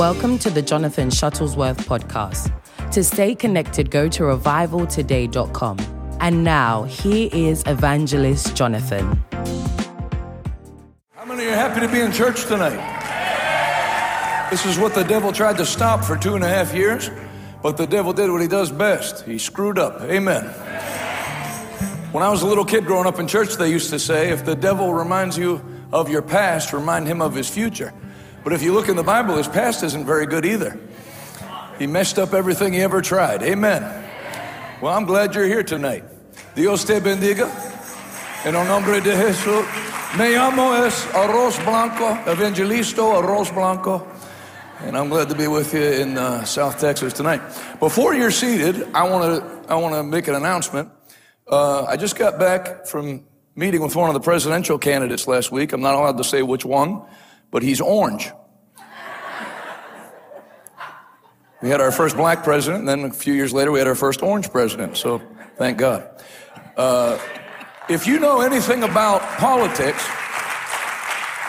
Welcome to the Jonathan Shuttlesworth podcast. To stay connected, go to revivaltoday.com. And now, here is Evangelist Jonathan. How many are happy to be in church tonight? This is what the devil tried to stop for two and a half years, but the devil did what he does best. He screwed up. Amen. When I was a little kid growing up in church, they used to say, if the devil reminds you of your past, remind him of his future. But if you look in the Bible, his past isn't very good either. He messed up everything he ever tried. Amen. Well, I'm glad you're here tonight. Dios te bendiga. En el nombre de Jesús. Me llamo es Arroz Blanco, Evangelisto Arroz Blanco. And I'm glad to be with you in uh, South Texas tonight. Before you're seated, I want to I want to make an announcement. Uh, I just got back from meeting with one of the presidential candidates last week. I'm not allowed to say which one, but he's orange. We had our first black president, and then a few years later, we had our first orange president. So thank God. Uh, if you know anything about politics,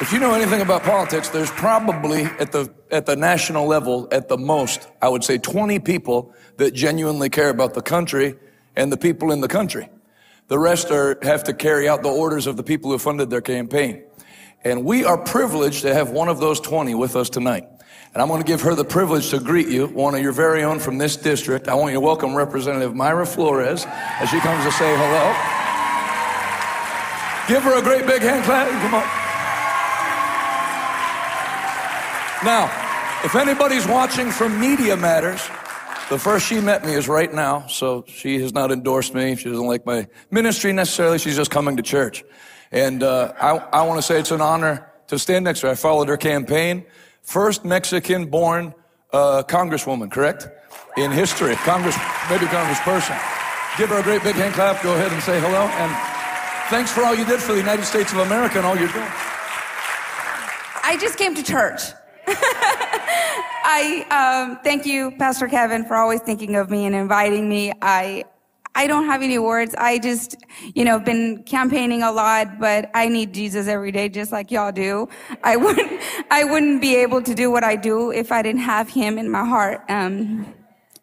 if you know anything about politics, there's probably at the, at the national level, at the most, I would say 20 people that genuinely care about the country and the people in the country. The rest are, have to carry out the orders of the people who funded their campaign. And we are privileged to have one of those 20 with us tonight. And I'm going to give her the privilege to greet you, one of your very own from this district. I want you to welcome Representative Mayra Flores as she comes to say hello. Give her a great big hand clap. Come on. Now, if anybody's watching from Media Matters, the first she met me is right now, so she has not endorsed me. She doesn't like my ministry necessarily. She's just coming to church. And uh, I, I want to say it's an honor to stand next to her. I followed her campaign. First Mexican born uh, congresswoman, correct? In history. Congress, maybe congressperson. Give her a great big hand clap. Go ahead and say hello. And thanks for all you did for the United States of America and all you're doing. I just came to church. I um, thank you, Pastor Kevin, for always thinking of me and inviting me. I I don't have any words. I just, you know, been campaigning a lot, but I need Jesus every day, just like y'all do. I wouldn't, I wouldn't be able to do what I do if I didn't have Him in my heart. Um,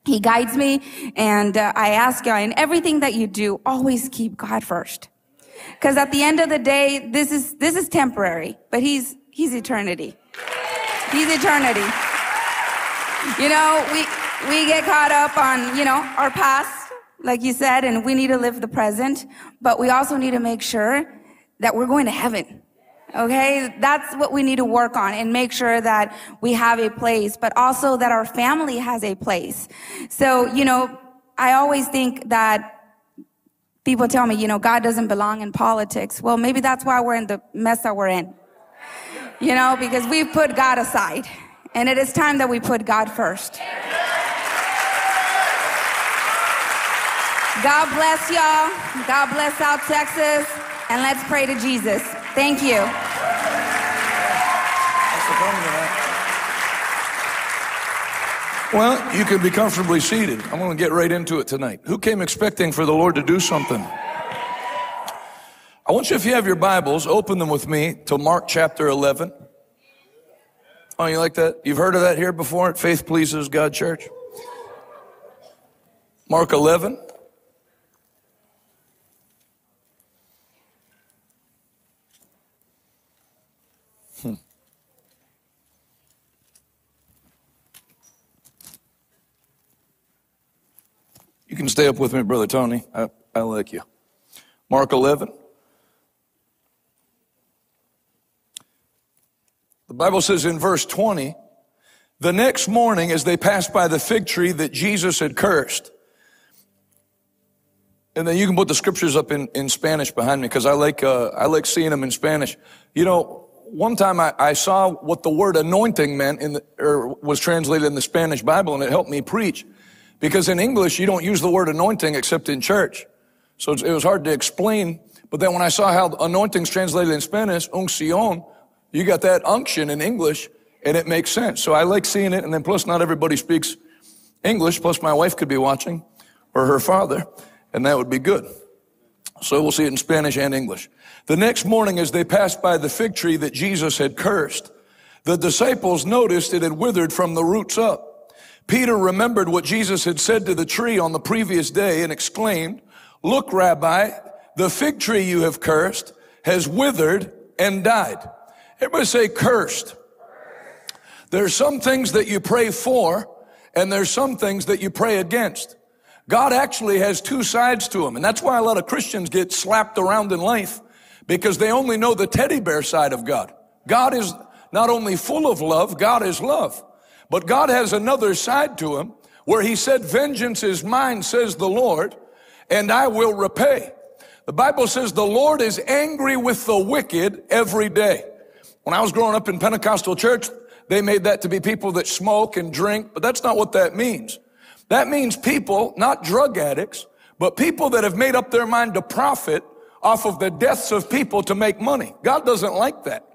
he guides me, and uh, I ask y'all, in everything that you do, always keep God first, because at the end of the day, this is this is temporary, but He's He's eternity. He's eternity. You know, we, we get caught up on, you know, our past, like you said, and we need to live the present, but we also need to make sure that we're going to heaven. Okay. That's what we need to work on and make sure that we have a place, but also that our family has a place. So, you know, I always think that people tell me, you know, God doesn't belong in politics. Well, maybe that's why we're in the mess that we're in you know, because we've put God aside. And it is time that we put God first. God bless y'all. God bless South Texas. And let's pray to Jesus. Thank you. Well, you can be comfortably seated. I'm going to get right into it tonight. Who came expecting for the Lord to do something? I want you, if you have your Bibles, open them with me to Mark chapter 11. Oh, you like that? You've heard of that here before at Faith Pleases God Church? Mark 11. Stay up with me, Brother Tony. I, I like you. Mark 11. The Bible says in verse 20, the next morning as they passed by the fig tree that Jesus had cursed, and then you can put the scriptures up in, in Spanish behind me because I like uh, I like seeing them in Spanish. You know, one time I, I saw what the word anointing meant in the, or was translated in the Spanish Bible, and it helped me preach. Because in English you don't use the word anointing except in church, so it was hard to explain. But then when I saw how anointing's translated in Spanish, unción, you got that unction in English and it makes sense. So I like seeing it. And then plus not everybody speaks English. Plus my wife could be watching or her father and that would be good. So we'll see it in Spanish and English. The next morning as they passed by the fig tree that Jesus had cursed, The disciples noticed it had withered from the roots up. Peter remembered what Jesus had said to the tree on the previous day and exclaimed, Look, Rabbi, the fig tree you have cursed has withered and died. Everybody say cursed. There's some things that you pray for and there's some things that you pray against. God actually has two sides to him. And that's why a lot of Christians get slapped around in life because they only know the teddy bear side of God. God is not only full of love, God is love. But God has another side to him where he said, vengeance is mine, says the Lord, and I will repay. The Bible says the Lord is angry with the wicked every day. When I was growing up in Pentecostal church, they made that to be people that smoke and drink, but that's not what that means. That means people, not drug addicts, but people that have made up their mind to profit off of the deaths of people to make money. God doesn't like that.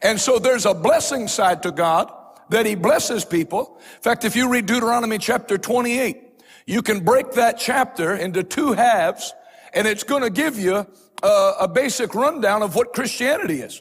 And so there's a blessing side to God that he blesses people. In fact, if you read Deuteronomy chapter 28, you can break that chapter into two halves and it's going to give you a, a basic rundown of what Christianity is.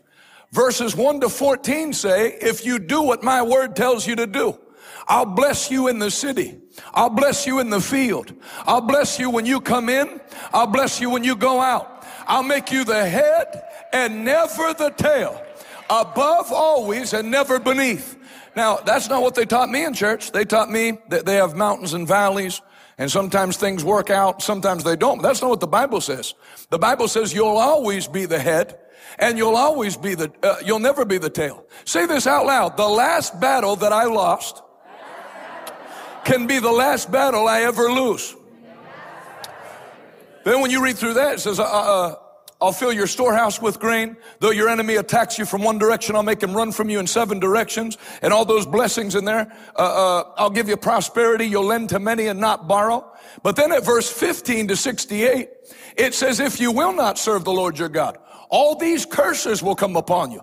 Verses 1 to 14 say, if you do what my word tells you to do, I'll bless you in the city. I'll bless you in the field. I'll bless you when you come in. I'll bless you when you go out. I'll make you the head and never the tail. Above always and never beneath. Now, that's not what they taught me in church. They taught me that they have mountains and valleys and sometimes things work out, sometimes they don't. That's not what the Bible says. The Bible says you'll always be the head and you'll always be the, uh, you'll never be the tail. Say this out loud. The last battle that I lost can be the last battle I ever lose. Then when you read through that, it says, uh, uh, I'll fill your storehouse with grain. Though your enemy attacks you from one direction, I'll make him run from you in seven directions. And all those blessings in there, uh, uh, I'll give you prosperity. You'll lend to many and not borrow. But then at verse 15 to 68, it says, if you will not serve the Lord your God, all these curses will come upon you.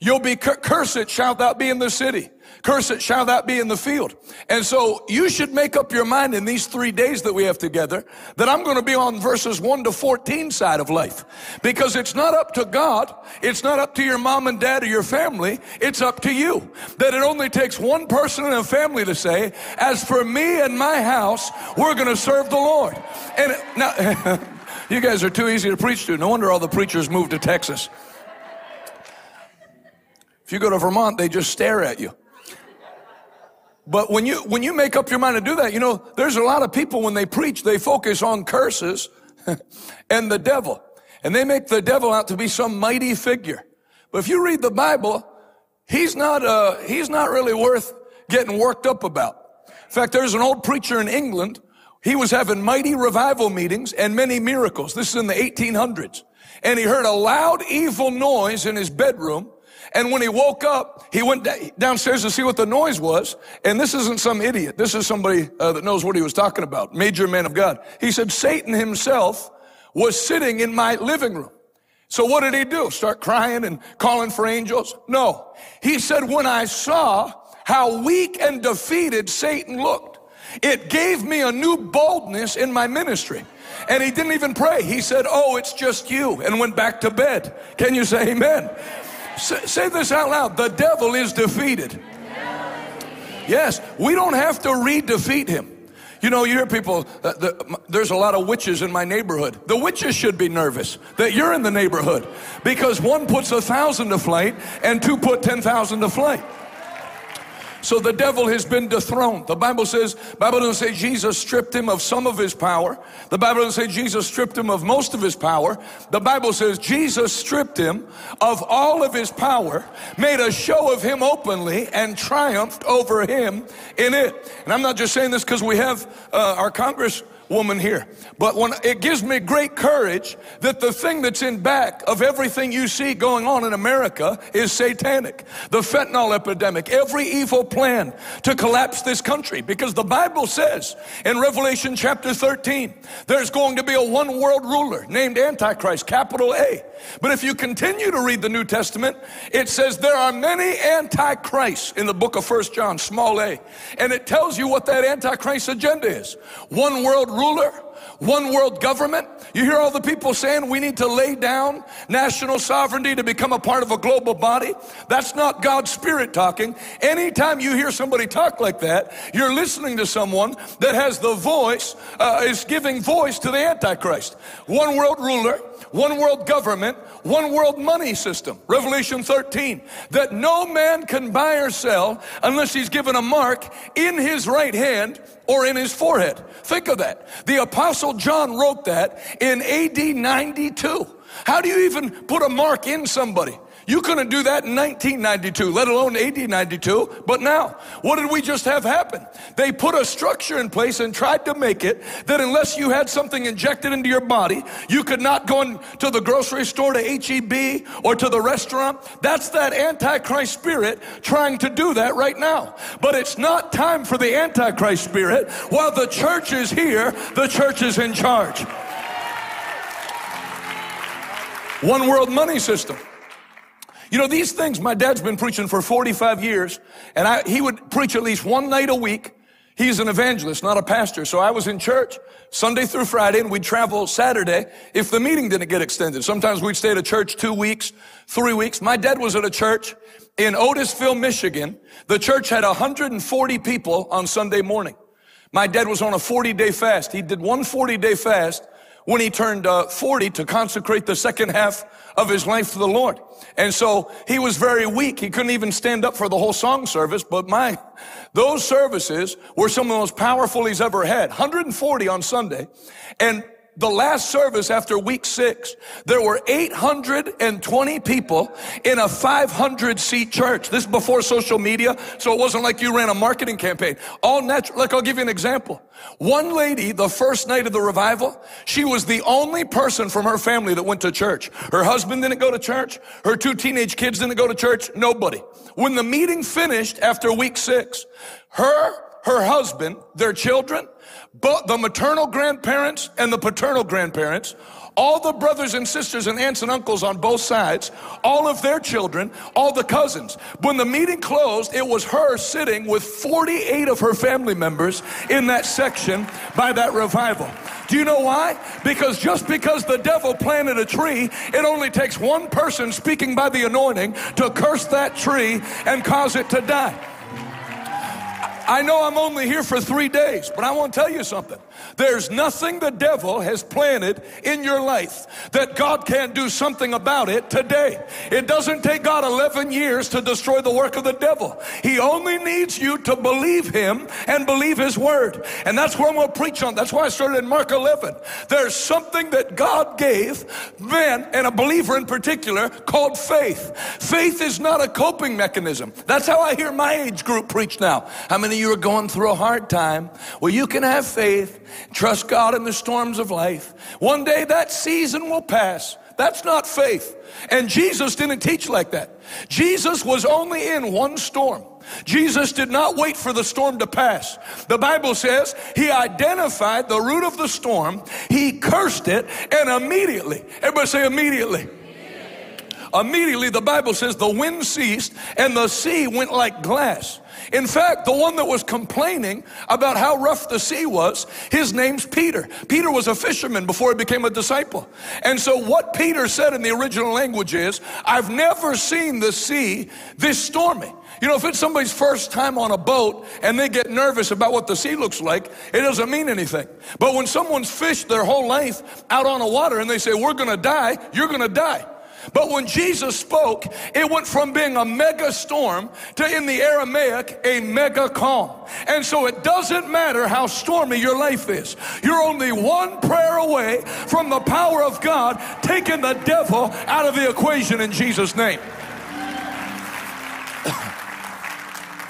You'll be cur- cursed shalt thou be in the city. Cursed shall that be in the field. And so you should make up your mind in these three days that we have together that I'm going to be on verses 1 to 14 side of life. Because it's not up to God. It's not up to your mom and dad or your family. It's up to you. That it only takes one person in a family to say, as for me and my house, we're going to serve the Lord. And now, you guys are too easy to preach to. No wonder all the preachers moved to Texas. If you go to Vermont, they just stare at you. But when you, when you make up your mind to do that, you know, there's a lot of people when they preach, they focus on curses and the devil. And they make the devil out to be some mighty figure. But if you read the Bible, he's not, uh, he's not really worth getting worked up about. In fact, there's an old preacher in England. He was having mighty revival meetings and many miracles. This is in the 1800s. And he heard a loud evil noise in his bedroom and when he woke up, he went downstairs to see what the noise was. And this isn't some idiot. This is somebody uh, that knows what he was talking about. Major man of God. He said, Satan himself was sitting in my living room. So what did he do? Start crying and calling for angels? No. He said, when I saw how weak and defeated Satan looked, it gave me a new boldness in my ministry. And he didn't even pray. He said, Oh, it's just you, and went back to bed. Can you say amen? Say, say this out loud. The devil is defeated. Yes, we don't have to re-defeat him. You know, you hear people, uh, the, there's a lot of witches in my neighborhood. The witches should be nervous that you're in the neighborhood because one puts a thousand to flight and two put 10,000 to flight. So the devil has been dethroned. The Bible says, Bible doesn't say Jesus stripped him of some of his power. The Bible doesn't say Jesus stripped him of most of his power. The Bible says Jesus stripped him of all of his power, made a show of him openly, and triumphed over him in it. And I'm not just saying this because we have uh, our Congress woman here. But when it gives me great courage that the thing that's in back of everything you see going on in America is satanic. The fentanyl epidemic, every evil plan to collapse this country. Because the Bible says in Revelation chapter 13, there's going to be a one world ruler named Antichrist, capital A. But if you continue to read the New Testament, it says there are many antichrists in the book of First John, small a. And it tells you what that antichrist agenda is. One world ruler, one world government. You hear all the people saying we need to lay down national sovereignty to become a part of a global body. That's not God's spirit talking. Anytime you hear somebody talk like that, you're listening to someone that has the voice, uh, is giving voice to the Antichrist. One world ruler, one world government, one world money system. Revelation 13. That no man can buy or sell unless he's given a mark in his right hand or in his forehead. Think of that. The apostle John wrote that in AD 92. How do you even put a mark in somebody? You couldn't do that in 1992, let alone 1892. But now, what did we just have happen? They put a structure in place and tried to make it that unless you had something injected into your body, you could not go to the grocery store to HEB or to the restaurant. That's that Antichrist spirit trying to do that right now. But it's not time for the Antichrist spirit. While the church is here, the church is in charge. One world money system. You know, these things, my dad's been preaching for 45 years, and I, he would preach at least one night a week. He's an evangelist, not a pastor. So I was in church Sunday through Friday, and we'd travel Saturday if the meeting didn't get extended. Sometimes we'd stay at a church two weeks, three weeks. My dad was at a church in Otisville, Michigan. The church had 140 people on Sunday morning. My dad was on a 40 day fast. He did one 40 day fast when he turned uh, 40 to consecrate the second half of his life to the Lord. And so he was very weak. He couldn't even stand up for the whole song service. But my, those services were some of the most powerful he's ever had. 140 on Sunday. And the last service after week six, there were 820 people in a 500 seat church. This is before social media, so it wasn't like you ran a marketing campaign. All natural. Like I'll give you an example. One lady, the first night of the revival, she was the only person from her family that went to church. Her husband didn't go to church. Her two teenage kids didn't go to church. Nobody. When the meeting finished after week six, her, her husband, their children, but the maternal grandparents and the paternal grandparents, all the brothers and sisters and aunts and uncles on both sides, all of their children, all the cousins. When the meeting closed, it was her sitting with 48 of her family members in that section by that revival. Do you know why? Because just because the devil planted a tree, it only takes one person speaking by the anointing to curse that tree and cause it to die. I know I'm only here for three days, but I want to tell you something. There's nothing the devil has planted in your life that God can't do something about it today. It doesn't take God 11 years to destroy the work of the devil. He only needs you to believe him and believe his word. And that's where I'm going to preach on. That's why I started in Mark 11. There's something that God gave men and a believer in particular called faith. Faith is not a coping mechanism. That's how I hear my age group preach now. How many of you are going through a hard time? Well, you can have faith Trust God in the storms of life. One day that season will pass. That's not faith. And Jesus didn't teach like that. Jesus was only in one storm. Jesus did not wait for the storm to pass. The Bible says he identified the root of the storm, he cursed it, and immediately, everybody say immediately. Immediately, the Bible says the wind ceased and the sea went like glass. In fact, the one that was complaining about how rough the sea was, his name's Peter. Peter was a fisherman before he became a disciple. And so what Peter said in the original language is, I've never seen the sea this stormy. You know, if it's somebody's first time on a boat and they get nervous about what the sea looks like, it doesn't mean anything. But when someone's fished their whole life out on the water and they say, we're gonna die, you're gonna die. But when Jesus spoke, it went from being a mega storm to, in the Aramaic, a mega calm. And so it doesn't matter how stormy your life is. You're only one prayer away from the power of God taking the devil out of the equation in Jesus' name.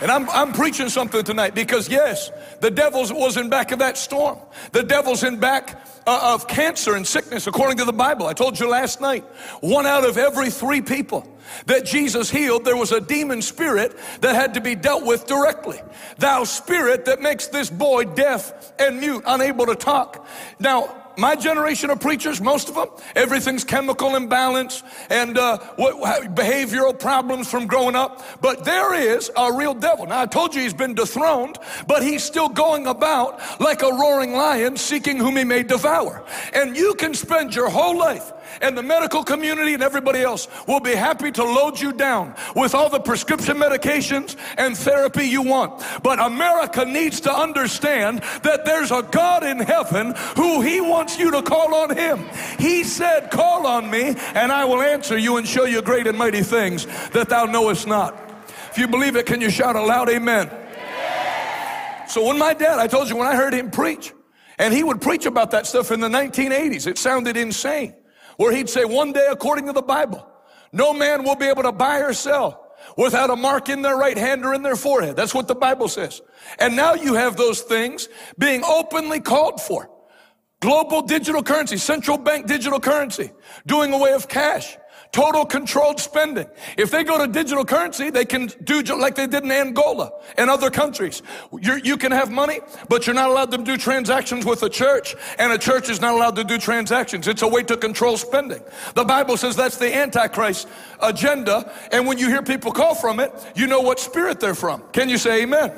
And I'm, I'm preaching something tonight because, yes, the devil was in back of that storm. The devil's in back uh, of cancer and sickness according to the Bible. I told you last night, one out of every three people that Jesus healed, there was a demon spirit that had to be dealt with directly. Thou spirit that makes this boy deaf and mute, unable to talk. Now, my generation of preachers, most of them, everything's chemical imbalance and uh, what, behavioral problems from growing up. But there is a real devil. Now, I told you he's been dethroned, but he's still going about like a roaring lion seeking whom he may devour. And you can spend your whole life and the medical community and everybody else will be happy to load you down with all the prescription medications and therapy you want. But America needs to understand that there's a God in heaven who he wants you to call on him. He said, call on me and I will answer you and show you great and mighty things that thou knowest not. If you believe it, can you shout aloud amen? So when my dad, I told you when I heard him preach, and he would preach about that stuff in the 1980s, it sounded insane where he'd say, one day, according to the Bible, no man will be able to buy or sell without a mark in their right hand or in their forehead. That's what the Bible says. And now you have those things being openly called for. Global digital currency, central bank digital currency, doing away of cash, Total controlled spending. If they go to digital currency, they can do like they did in Angola and other countries. You're, you can have money, but you're not allowed to do transactions with a church, and a church is not allowed to do transactions. It's a way to control spending. The Bible says that's the Antichrist agenda, and when you hear people call from it, you know what spirit they're from. Can you say amen?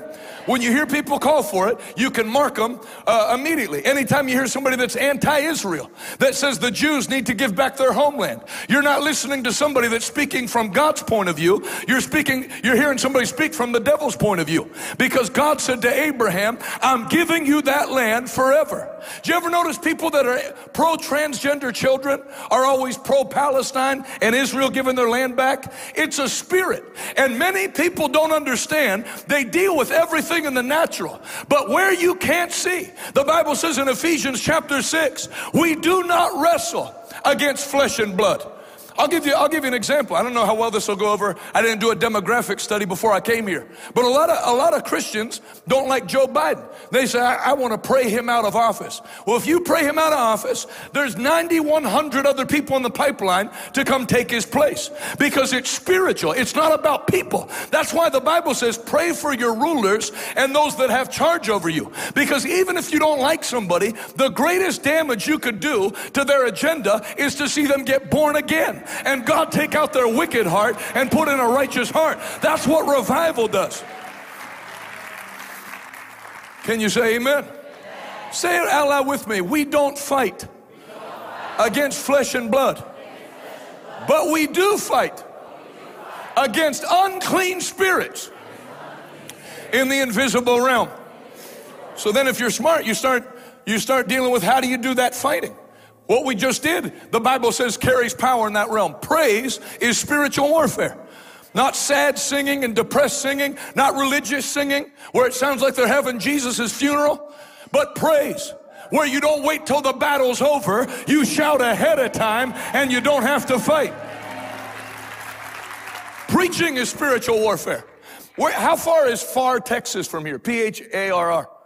When you hear people call for it, you can mark them uh, immediately. Anytime you hear somebody that's anti-Israel, that says the Jews need to give back their homeland, you're not listening to somebody that's speaking from God's point of view. You're speaking, you're hearing somebody speak from the devil's point of view. Because God said to Abraham, I'm giving you that land forever. Do you ever notice people that are pro-transgender children are always pro-Palestine and Israel giving their land back? It's a spirit. And many people don't understand. They deal with everything in the natural. But where you can't see, the Bible says in Ephesians chapter 6, we do not wrestle against flesh and blood. I'll give you, I'll give you an example. I don't know how well this will go over. I didn't do a demographic study before I came here. But a lot of, a lot of Christians don't like Joe Biden. They say, I, I want to pray him out of office. Well, if you pray him out of office, there's 9,100 other people in the pipeline to come take his place because it's spiritual. It's not about people. That's why the Bible says, pray for your rulers and those that have charge over you. Because even if you don't like somebody, the greatest damage you could do to their agenda is to see them get born again and God take out their wicked heart and put in a righteous heart. That's what revival does. Can you say amen? amen. Say it out loud with me. We don't fight, we don't fight. against flesh and blood, flesh and blood. but we do fight against unclean spirits in the invisible realm. So then if you're smart, you start you start dealing with how do you do that fighting? What we just did, the Bible says carries power in that realm. Praise is spiritual warfare. Not sad singing and depressed singing, not religious singing where it sounds like they're having Jesus' funeral, but praise where you don't wait till the battle's over, you shout ahead of time and you don't have to fight. Preaching is spiritual warfare. Where, how far is Pharr Texas from here? P H A R R.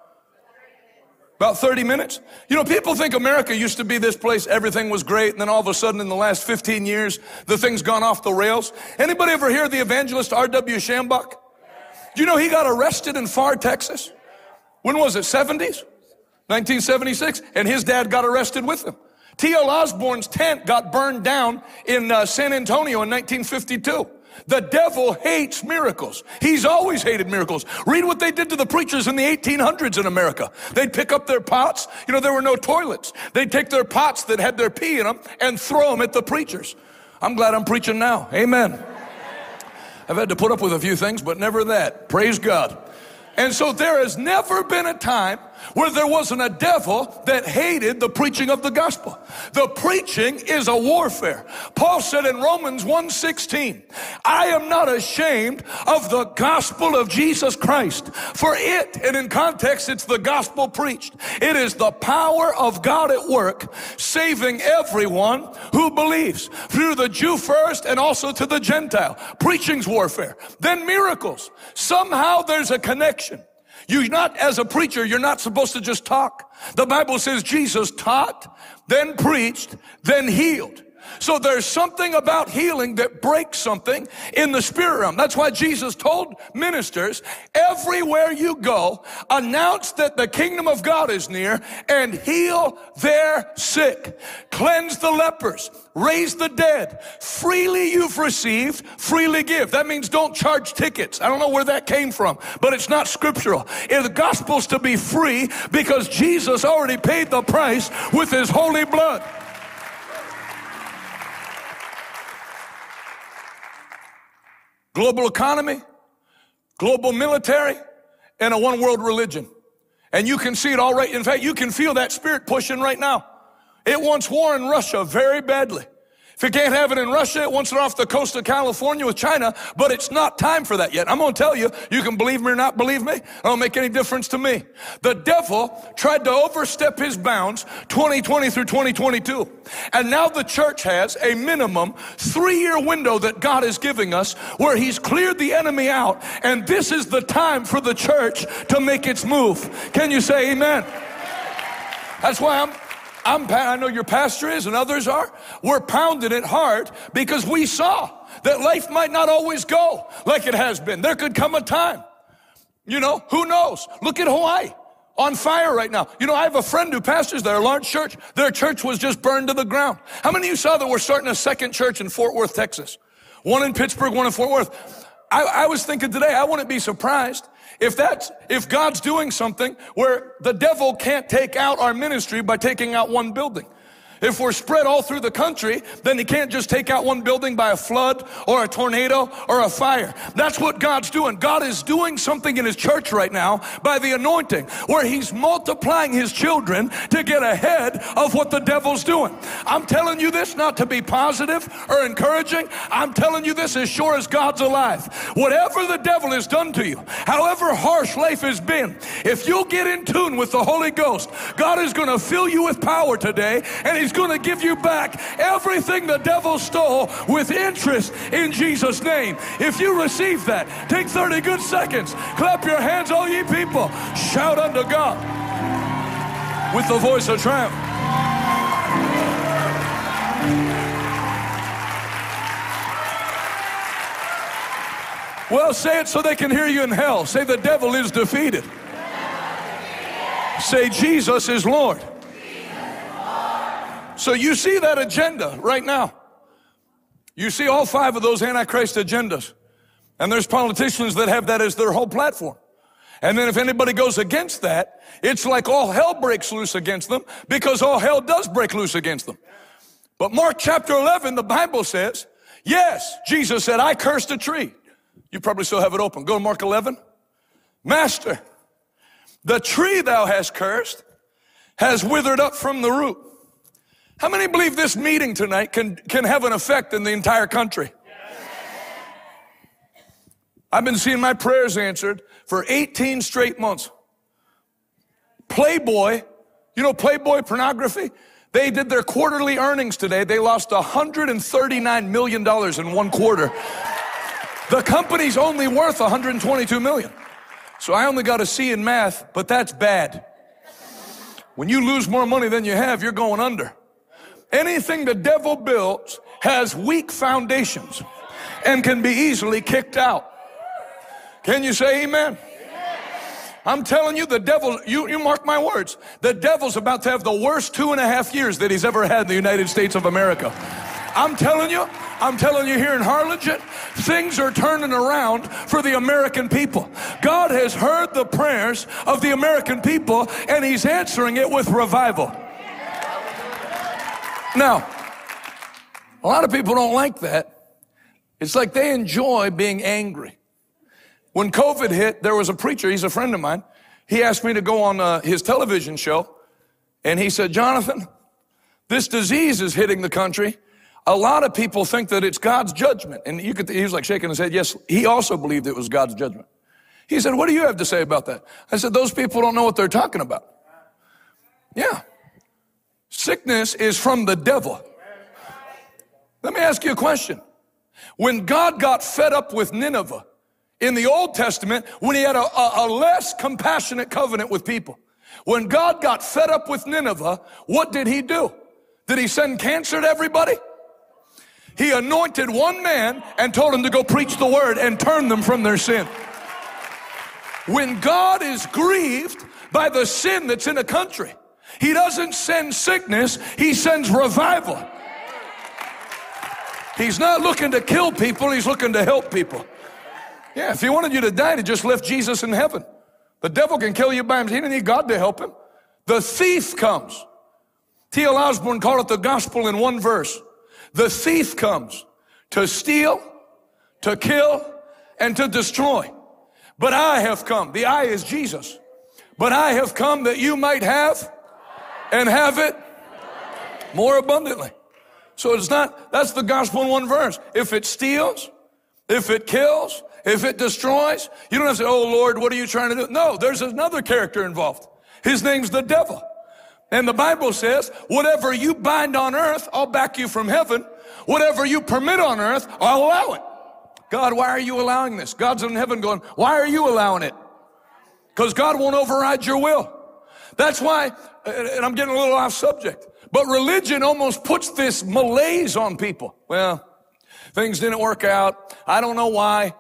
About 30 minutes. You know, people think America used to be this place, everything was great, and then all of a sudden in the last 15 years, the thing's gone off the rails. Anybody ever hear the evangelist R.W. Schambach? Do you know he got arrested in Pharr, Texas? When was it, 70s? 1976? And his dad got arrested with him. T.L. Osborn's tent got burned down in uh, San Antonio in 1952. The devil hates miracles. He's always hated miracles. Read what they did to the preachers in the 1800s in America. They'd pick up their pots. You know, there were no toilets. They'd take their pots that had their pee in them and throw them at the preachers. I'm glad I'm preaching now. Amen. I've had to put up with a few things, but never that. Praise God. And so there has never been a time where there wasn't a devil that hated the preaching of the gospel. The preaching is a warfare. Paul said in Romans 1:16, I am not ashamed of the gospel of Jesus Christ, for it, and in context it's the gospel preached. It is the power of God at work, saving everyone who believes, through the Jew first and also to the Gentile. Preaching's warfare. Then miracles. Somehow there's a connection. You not, as a preacher, you're not supposed to just talk. The Bible says Jesus taught, then preached, then healed. So there's something about healing that breaks something in the spirit realm. That's why Jesus told ministers, everywhere you go, announce that the kingdom of God is near and heal their sick. Cleanse the lepers. Raise the dead. Freely you've received, freely give. That means don't charge tickets. I don't know where that came from, but it's not scriptural. If the gospel's to be free because Jesus already paid the price with his holy blood. Global economy, global military, and a one world religion. And you can see it all right. In fact, you can feel that spirit pushing right now. It wants war in Russia very badly. If it can't have it in Russia, it wants it off the coast of California with China, but it's not time for that yet. I'm going to tell you, you can believe me or not believe me. It don't make any difference to me. The devil tried to overstep his bounds 2020 through 2022. And now the church has a minimum three year window that God is giving us where he's cleared the enemy out. And this is the time for the church to make its move. Can you say amen? That's why I'm, I'm, I know your pastor is and others are. We're pounded at heart because we saw that life might not always go like it has been. There could come a time. You know, who knows? Look at Hawaii on fire right now. You know, I have a friend who pastors there, a large church. Their church was just burned to the ground. How many of you saw that we're starting a second church in Fort Worth, Texas? One in Pittsburgh, one in Fort Worth. I, I was thinking today, I wouldn't be surprised if that's, if God's doing something where the devil can't take out our ministry by taking out one building. If we're spread all through the country, then he can't just take out one building by a flood or a tornado or a fire. That's what God's doing. God is doing something in his church right now by the anointing where he's multiplying his children to get ahead of what the devil's doing. I'm telling you this not to be positive or encouraging. I'm telling you this as sure as God's alive. Whatever the devil has done to you, however harsh life has been, if you'll get in tune with the Holy Ghost, God is going to fill you with power today and he's going to give you back everything the devil stole with interest in Jesus' name. If you receive that, take 30 good seconds. Clap your hands, all ye people. Shout unto God with the voice of triumph. Well, say it so they can hear you in hell. Say, the devil is defeated. Say, Jesus is Lord. So you see that agenda right now. You see all five of those Antichrist agendas. And there's politicians that have that as their whole platform. And then if anybody goes against that, it's like all hell breaks loose against them because all hell does break loose against them. But Mark chapter 11, the Bible says, yes, Jesus said, I cursed a tree. You probably still have it open. Go to Mark 11. Master, the tree thou hast cursed has withered up from the root. How many believe this meeting tonight can, can have an effect in the entire country? I've been seeing my prayers answered for 18 straight months. Playboy, you know Playboy pornography? They did their quarterly earnings today. They lost $139 million in one quarter. The company's only worth 122 million. So I only got a C in math, but that's bad. When you lose more money than you have, you're going under. Anything the devil builds has weak foundations and can be easily kicked out. Can you say amen? I'm telling you, the devil, you, you mark my words, the devil's about to have the worst two and a half years that he's ever had in the United States of America. I'm telling you, I'm telling you here in Harlingen, things are turning around for the American people. God has heard the prayers of the American people and he's answering it with revival. Now, a lot of people don't like that. It's like they enjoy being angry. When COVID hit, there was a preacher, he's a friend of mine. He asked me to go on uh, his television show, and he said, Jonathan, this disease is hitting the country. A lot of people think that it's God's judgment. And you could, he was like shaking his head. Yes, he also believed it was God's judgment. He said, What do you have to say about that? I said, Those people don't know what they're talking about. Yeah. Sickness is from the devil. Let me ask you a question. When God got fed up with Nineveh in the Old Testament, when he had a, a, a, less compassionate covenant with people, when God got fed up with Nineveh, what did he do? Did he send cancer to everybody? He anointed one man and told him to go preach the word and turn them from their sin. When God is grieved by the sin that's in a country, He doesn't send sickness, He sends revival. He's not looking to kill people, He's looking to help people. Yeah, if He wanted you to die, to just left Jesus in heaven. The devil can kill you by himself. He didn't need God to help him. The thief comes. T.L. Osborn called it the gospel in one verse. The thief comes to steal, to kill, and to destroy. But I have come. The I is Jesus. But I have come that you might have and have it more abundantly. So it's not, that's the gospel in one verse. If it steals, if it kills, if it destroys, you don't have to say, oh Lord, what are you trying to do? No, there's another character involved. His name's the devil. And the Bible says, whatever you bind on earth, I'll back you from heaven. Whatever you permit on earth, I'll allow it. God, why are you allowing this? God's in heaven going, why are you allowing it? Because God won't override your will. That's why, and I'm getting a little off subject, but religion almost puts this malaise on people. Well, things didn't work out. I don't know why.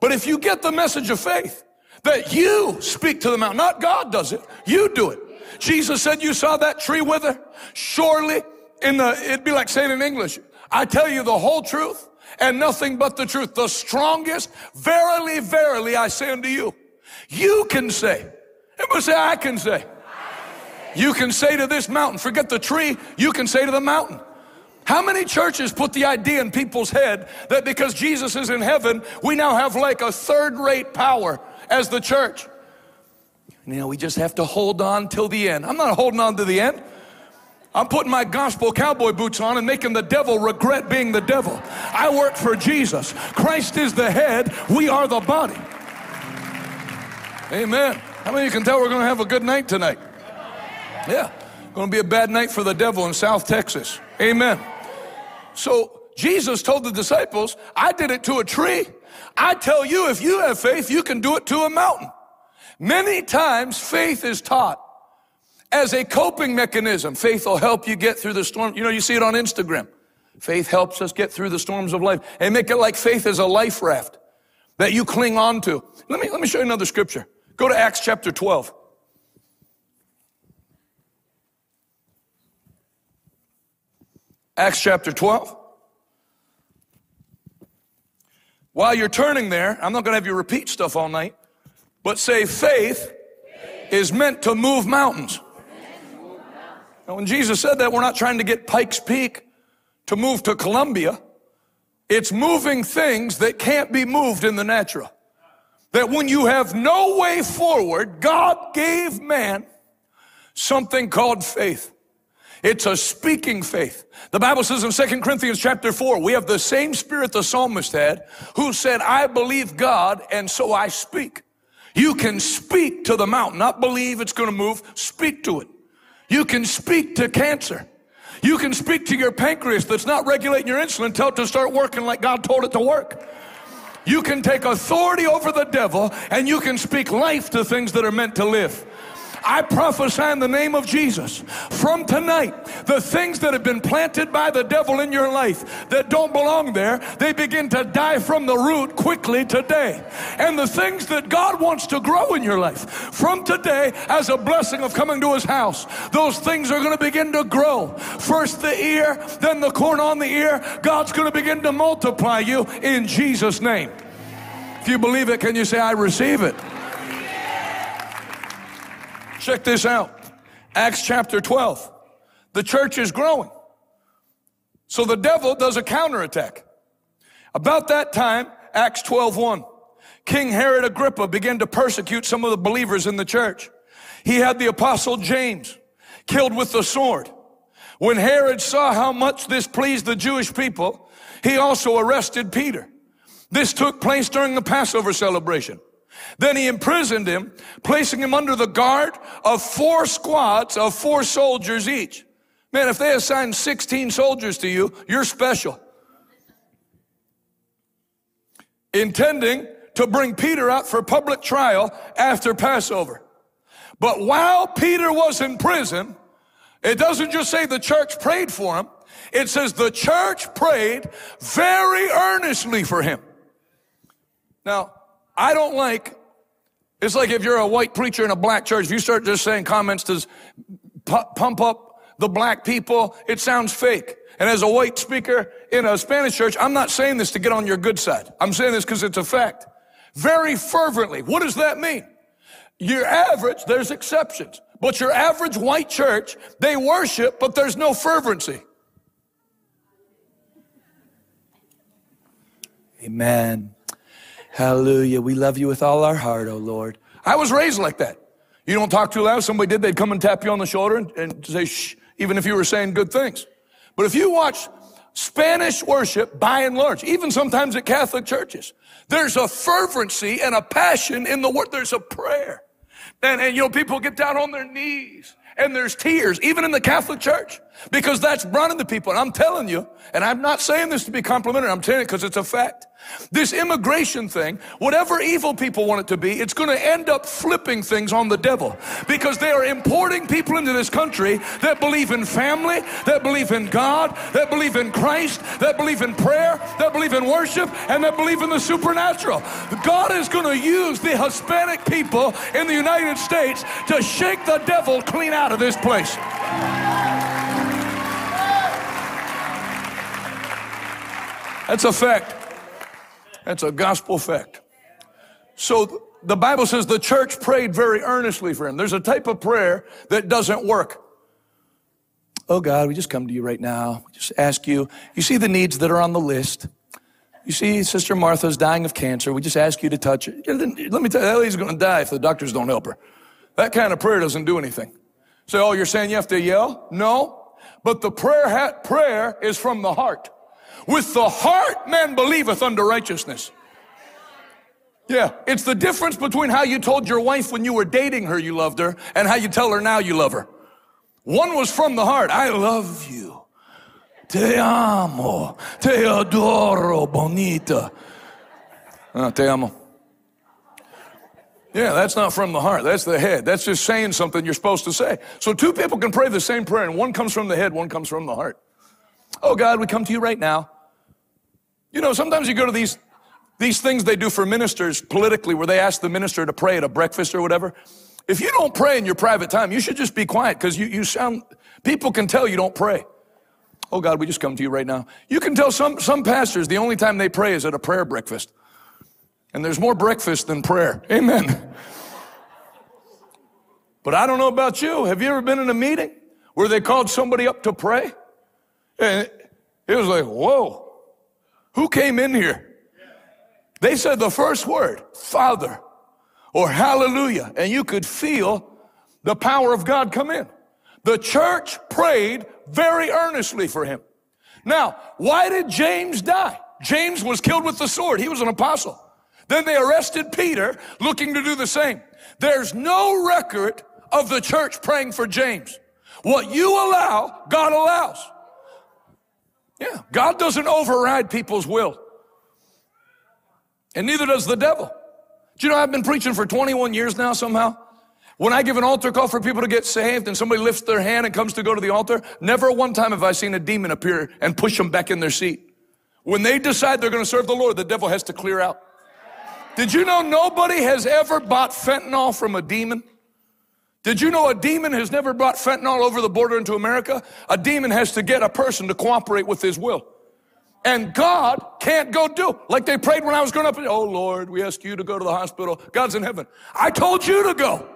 But if you get the message of faith, that you speak to the mountain, not God does it, you do it. Jesus said, You saw that tree wither? Surely, in the, it'd be like saying in English, I tell you the whole truth and nothing but the truth. The strongest, verily, verily, I say unto you. You can say, everybody say, I can say. You can say to this mountain, forget the tree, you can say to the mountain. How many churches put the idea in people's head that because Jesus is in heaven, we now have like a third rate power as the church? You know, we just have to hold on till the end. I'm not holding on to the end. I'm putting my gospel cowboy boots on and making the devil regret being the devil. I work for Jesus. Christ is the head, we are the body. Amen. How many of you can tell we're going to have a good night tonight? Yeah. Going to be a bad night for the devil in South Texas. Amen. So Jesus told the disciples, I did it to a tree. I tell you, if you have faith, you can do it to a mountain. Many times faith is taught as a coping mechanism. Faith will help you get through the storm. You know, you see it on Instagram. Faith helps us get through the storms of life and make it like faith is a life raft that you cling on to. Let me, let me show you another scripture. Go to Acts chapter 12. Acts chapter 12. While you're turning there, I'm not going to have you repeat stuff all night, but say faith is meant to move mountains. Now, when Jesus said that, we're not trying to get Pikes Peak to move to Columbia. It's moving things that can't be moved in the natural. That when you have no way forward, God gave man something called faith. It's a speaking faith. The Bible says in 2 Corinthians chapter 4, we have the same spirit the psalmist had, who said, I believe God, and so I speak. You can speak to the mountain, not believe it's going to move, speak to it. You can speak to cancer. You can speak to your pancreas that's not regulating your insulin, tell it to start working like God told it to work. You can take authority over the devil and you can speak life to things that are meant to live. I prophesy in the name of Jesus from tonight, the things that have been planted by the devil in your life that don't belong there, they begin to die from the root quickly today. And the things that God wants to grow in your life from today as a blessing of coming to his house, those things are going to begin to grow. First the ear, then the corn on the ear. God's going to begin to multiply you in Jesus' name. If you believe it, can you say, I receive it? Check this out. Acts chapter 12. The church is growing. So the devil does a counterattack. About that time, Acts 12:1, King Herod Agrippa began to persecute some of the believers in the church. He had the apostle James killed with the sword. When Herod saw how much this pleased the Jewish people, he also arrested Peter. This took place during the Passover celebration. Then he imprisoned him, placing him under the guard of four squads of four soldiers each. Man, if they assign 16 soldiers to you, you're special. Intending to bring Peter out for public trial after Passover. But while Peter was in prison, it doesn't just say the church prayed for him. It says the church prayed very earnestly for him. Now, I don't like, it's like if you're a white preacher in a black church, if you start just saying comments to pump up the black people, it sounds fake. And as a white speaker in a Spanish church, I'm not saying this to get on your good side. I'm saying this because it's a fact. Very fervently. What does that mean? Your average, there's exceptions, but your average white church, they worship, but there's no fervency. Amen. Hallelujah. We love you with all our heart, oh Lord. I was raised like that. You don't talk too loud. Somebody did, they'd come and tap you on the shoulder and, and say shh, even if you were saying good things. But if you watch Spanish worship, by and large, even sometimes at Catholic churches, there's a fervency and a passion in the word. There's a prayer. And, and you know, people get down on their knees and there's tears, even in the Catholic Church, because that's running the people. And I'm telling you, and I'm not saying this to be complimentary, I'm telling you because it's a fact. This immigration thing, whatever evil people want it to be, it's going to end up flipping things on the devil because they are importing people into this country that believe in family, that believe in God, that believe in Christ, that believe in prayer, that believe in worship, and that believe in the supernatural. God is going to use the Hispanic people in the United States to shake the devil clean out of this place. That's a fact. That's a gospel fact. So the Bible says the church prayed very earnestly for him. There's a type of prayer that doesn't work. Oh God, we just come to you right now. We just ask you. You see the needs that are on the list. You see, Sister Martha's dying of cancer. We just ask you to touch her. Let me tell you, lady's going to die if the doctors don't help her. That kind of prayer doesn't do anything. So, oh, you're saying you have to yell? No. But the prayer, prayer is from the heart. With the heart, man believeth unto righteousness. Yeah, it's the difference between how you told your wife when you were dating her you loved her and how you tell her now you love her. One was from the heart. I love you. Te amo. Te adoro, bonita. Ah, te amo. Yeah, that's not from the heart. That's the head. That's just saying something you're supposed to say. So two people can pray the same prayer, and one comes from the head, one comes from the heart. Oh God, we come to you right now. You know, sometimes you go to these, these things they do for ministers politically where they ask the minister to pray at a breakfast or whatever. If you don't pray in your private time, you should just be quiet because you, you sound, people can tell you don't pray. Oh God, we just come to you right now. You can tell some, some pastors the only time they pray is at a prayer breakfast. And there's more breakfast than prayer. Amen. But I don't know about you. Have you ever been in a meeting where they called somebody up to pray? And it was like, whoa. Who came in here? They said the first word, Father, or Hallelujah, and you could feel the power of God come in. The church prayed very earnestly for him. Now, why did James die? James was killed with the sword. He was an apostle. Then they arrested Peter looking to do the same. There's no record of the church praying for James. What you allow, God allows. Yeah, God doesn't override people's will. And neither does the devil. Do you know I've been preaching for 21 years now somehow? When I give an altar call for people to get saved and somebody lifts their hand and comes to go to the altar, never one time have I seen a demon appear and push them back in their seat. When they decide they're going to serve the Lord, the devil has to clear out. Did you know nobody has ever bought fentanyl from a demon? Did you know a demon has never brought fentanyl over the border into America? A demon has to get a person to cooperate with his will. And God can't go do. Like they prayed when I was growing up. Oh Lord, we ask you to go to the hospital. God's in heaven. I told you to go.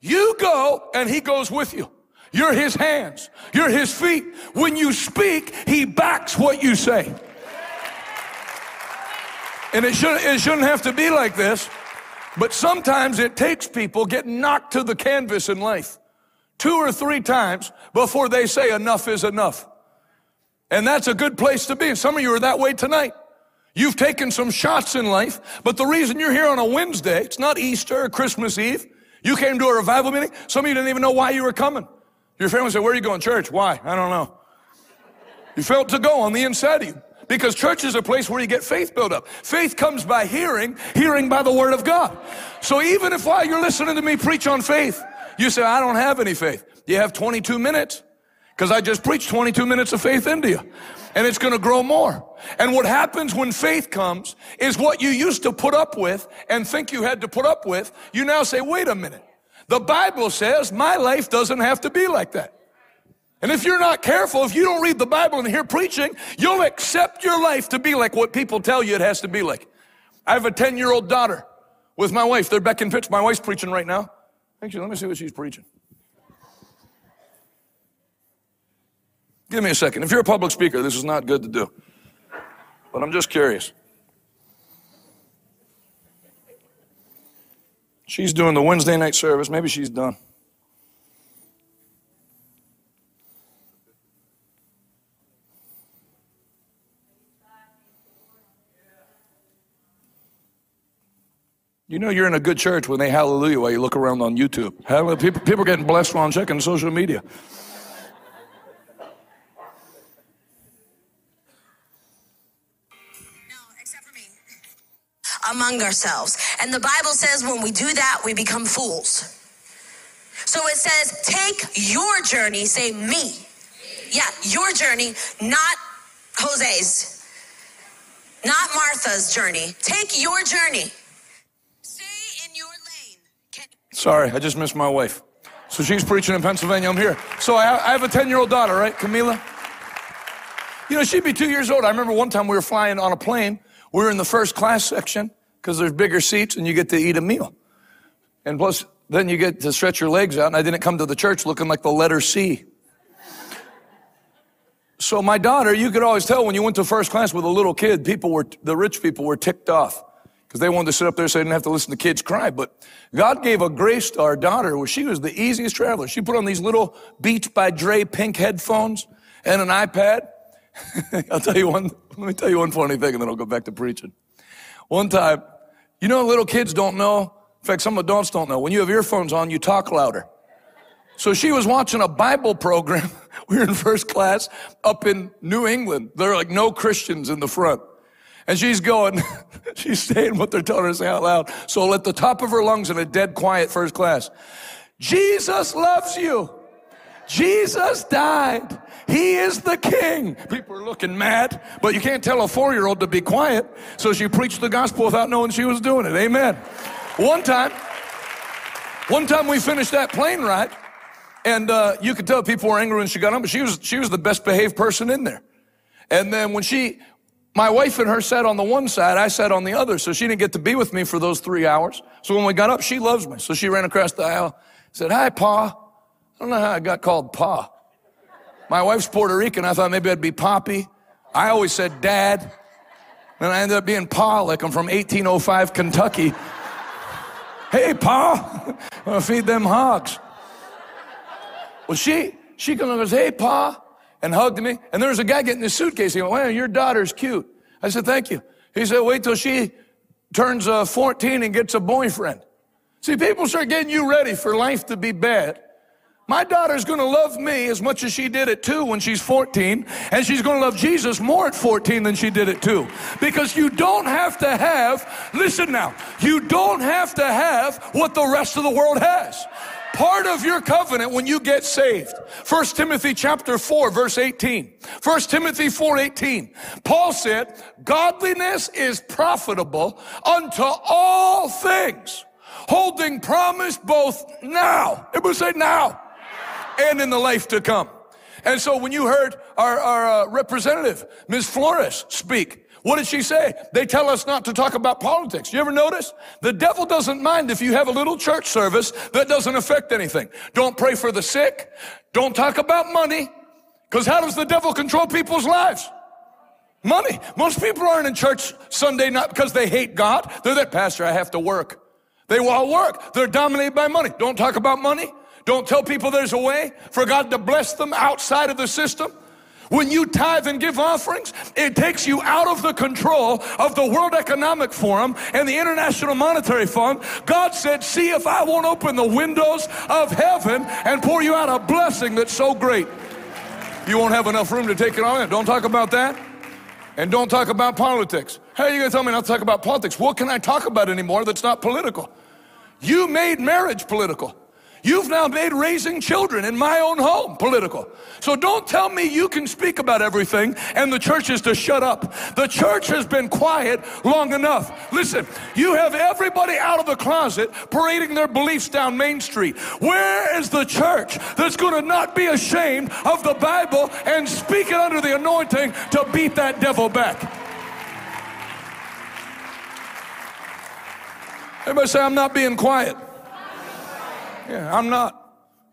You go and he goes with you. You're his hands. You're his feet. When you speak, he backs what you say. And it, should, it shouldn't have to be like this. But sometimes it takes people getting knocked to the canvas in life two or three times before they say enough is enough. And that's a good place to be. Some of you are that way tonight. You've taken some shots in life, but the reason you're here on a Wednesday, it's not Easter or Christmas Eve. You came to a revival meeting. Some of you didn't even know why you were coming. Your family said, where are you going? Church. Why? I don't know. You felt to go on the inside of you. Because church is a place where you get faith built up. Faith comes by hearing, hearing by the word of God. So even if while you're listening to me preach on faith, you say, I don't have any faith. You have 22 minutes. because I just preached 22 minutes of faith into you. And it's going to grow more. And what happens when faith comes is what you used to put up with and think you had to put up with, you now say, wait a minute. The Bible says my life doesn't have to be like that. And if you're not careful, if you don't read the Bible and hear preaching, you'll accept your life to be like what people tell you it has to be like. I have a 10 year old daughter with my wife. They're back in pitch. My wife's preaching right now. Actually, let me see what she's preaching. Give me a second. If you're a public speaker, this is not good to do. But I'm just curious. She's doing the Wednesday night service. Maybe she's done. You know you're in a good church when they hallelujah while you look around on YouTube. Hallelujah. People, people are getting blessed while I'm checking social media. among ourselves. And the Bible says when we do that, we become fools. So it says, take your journey, say me. Yeah, your journey, not Jose's, not Martha's journey. Take your journey. Stay in your lane. Can- Sorry, I just missed my wife. So she's preaching in Pennsylvania. I'm here. So I have a 10 year old daughter, right? Camila. You know, she'd be two years old. I remember one time we were flying on a plane. We were in the first class section because there's bigger seats and you get to eat a meal. And plus, then you get to stretch your legs out. And I didn't come to the church looking like the letter C. So my daughter, you could always tell when you went to first class with a little kid, people were, the rich people were ticked off because they wanted to sit up there so they didn't have to listen to kids cry. But God gave a grace to our daughter where she was the easiest traveler. She put on these little Beats by Dre pink headphones and an iPad. I'll tell you one, let me tell you one funny thing and then I'll go back to preaching. One time, you know, little kids don't know. In fact, some adults don't know. When you have earphones on, you talk louder. So she was watching a Bible program. We were in first class up in New England. There are like no Christians in the front. And she's going, she's saying what they're telling her to say out loud. So at the top of her lungs in a dead quiet first class, Jesus loves you. Jesus died. He is the king. People are looking mad, but you can't tell a four year old to be quiet. So she preached the gospel without knowing she was doing it. Amen. One time, one time we finished that plane ride, and uh, you could tell people were angry when she got on, but she was she was the best behaved person in there. And then when she, my wife and her sat on the one side, I sat on the other, so she didn't get to be with me for those three hours. So when we got up, she loves me, so she ran across the aisle, said, "Hi, Pa." I don't know how I got called Pa. My wife's Puerto Rican. I thought maybe I'd be Poppy. I always said Dad. Then I ended up being Pa, like I'm from 1805 Kentucky. Hey, Pa, I'm gonna feed them hogs. Well, she she comes and goes, Hey, Pa, and hugged me. And there was a guy getting his suitcase. He went, Well, your daughter's cute. I said, Thank you. He said, Wait till she turns uh, 14 and gets a boyfriend. See, people start getting you ready for life to be bad. My daughter's going to love me as much as she did at two when she's 14, and she's going to love Jesus more at 14 than she did at two. Because you don't have to have, listen now, you don't have to have what the rest of the world has. Part of your covenant when you get saved. 1 Timothy chapter 4 verse 18. 1 Timothy 4 18. Paul said, godliness is profitable unto all things, holding promise both now. It Everybody say now and in the life to come. And so when you heard our, our uh, representative, Ms. Flores, speak, what did she say? They tell us not to talk about politics. You ever notice? The devil doesn't mind if you have a little church service that doesn't affect anything. Don't pray for the sick. Don't talk about money. Because how does the devil control people's lives? Money. Most people aren't in church Sunday not because they hate God. They're that pastor, I have to work. They all work. They're dominated by money. Don't talk about money. Don't tell people there's a way for God to bless them outside of the system. When you tithe and give offerings, it takes you out of the control of the World Economic Forum and the International Monetary Fund. God said, See if I won't open the windows of heaven and pour you out a blessing that's so great. You won't have enough room to take it all in. Don't talk about that. And don't talk about politics. How are you going to tell me not to talk about politics? What can I talk about anymore that's not political? You made marriage political. You've now made raising children in my own home political. So don't tell me you can speak about everything and the church is to shut up. The church has been quiet long enough. Listen, you have everybody out of the closet parading their beliefs down Main Street. Where is the church that's going to not be ashamed of the Bible and speak it under the anointing to beat that devil back? Everybody say, I'm not being quiet. Yeah, I'm not.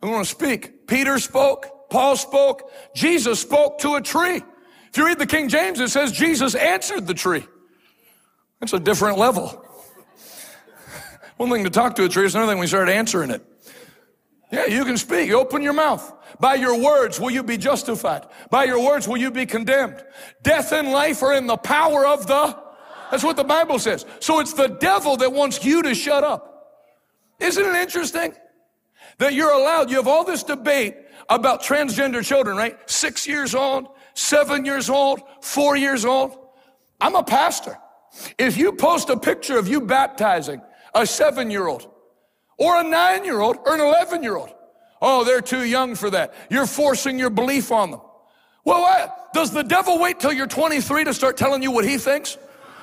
I'm going to speak. Peter spoke, Paul spoke, Jesus spoke to a tree. If you read the King James, it says Jesus answered the tree. That's a different level. One thing to talk to a tree is another thing when we start answering it. Yeah, you can speak. You open your mouth. By your words will you be justified. By your words will you be condemned. Death and life are in the power of the. That's what the Bible says. So it's the devil that wants you to shut up. Isn't it interesting? That you're allowed, you have all this debate about transgender children, right? Six years old, seven years old, four years old. I'm a pastor. If you post a picture of you baptizing a seven year old or a nine year old or an 11 year old, oh, they're too young for that. You're forcing your belief on them. Well, what? Does the devil wait till you're 23 to start telling you what he thinks?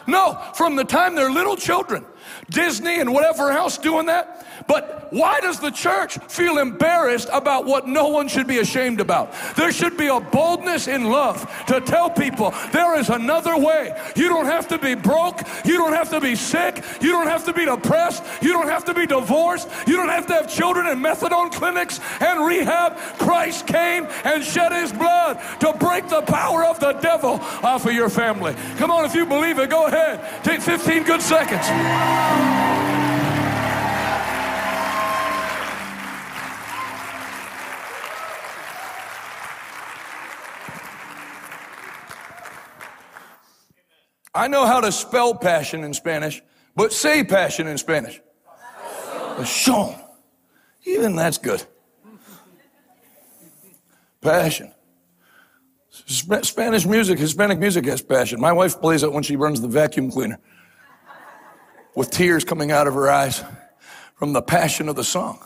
No, from the time they're little children, Disney and whatever else doing that. But why does the church feel embarrassed about what no one should be ashamed about? There should be a boldness in love to tell people there is another way. You don't have to be broke. You don't have to be sick. You don't have to be depressed. You don't have to be divorced. You don't have to have children in methadone clinics and rehab. Christ came and shed his blood to break the power of the devil off of your family. Come on, if you believe it, go ahead. Take 15 good seconds. I know how to spell passion in Spanish, but say passion in Spanish. Passion. Even that's good. Passion. Spanish music, Hispanic music has passion. My wife plays it when she runs the vacuum cleaner with tears coming out of her eyes from the passion of the song.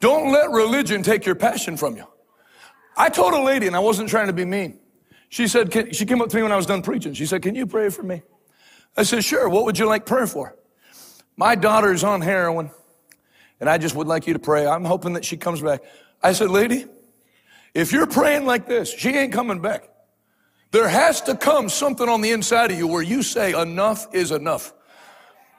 Don't let religion take your passion from you. I told a lady, and I wasn't trying to be mean. She said, she came up to me when I was done preaching. She said, Can you pray for me? I said, Sure. What would you like prayer for? My daughter's on heroin, and I just would like you to pray. I'm hoping that she comes back. I said, Lady, if you're praying like this, she ain't coming back. There has to come something on the inside of you where you say, Enough is enough.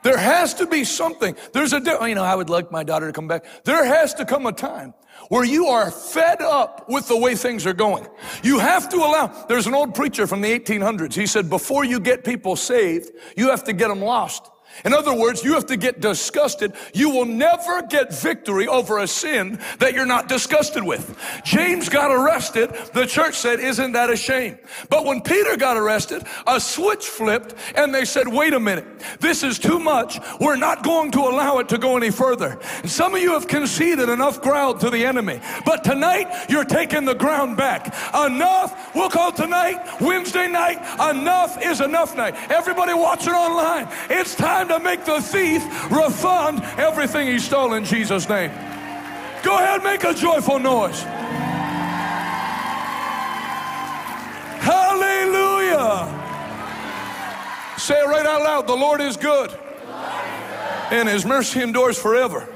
There has to be something. There's a, oh, you know, I would like my daughter to come back. There has to come a time where you are fed up with the way things are going. You have to allow, there's an old preacher from the 1800s. He said, before you get people saved, you have to get them lost. In other words, you have to get disgusted. You will never get victory over a sin that you're not disgusted with. James got arrested. The church said, isn't that a shame? But when Peter got arrested, a switch flipped and they said, wait a minute. This is too much. We're not going to allow it to go any further. And some of you have conceded enough ground to the enemy. But tonight, you're taking the ground back. Enough. We'll call tonight, Wednesday night, enough is enough night. Everybody watching online, it's time to make the thief refund everything he stole in Jesus' name. Go ahead, make a joyful noise. Hallelujah. Say it right out loud. The Lord is good, and his mercy endures forever.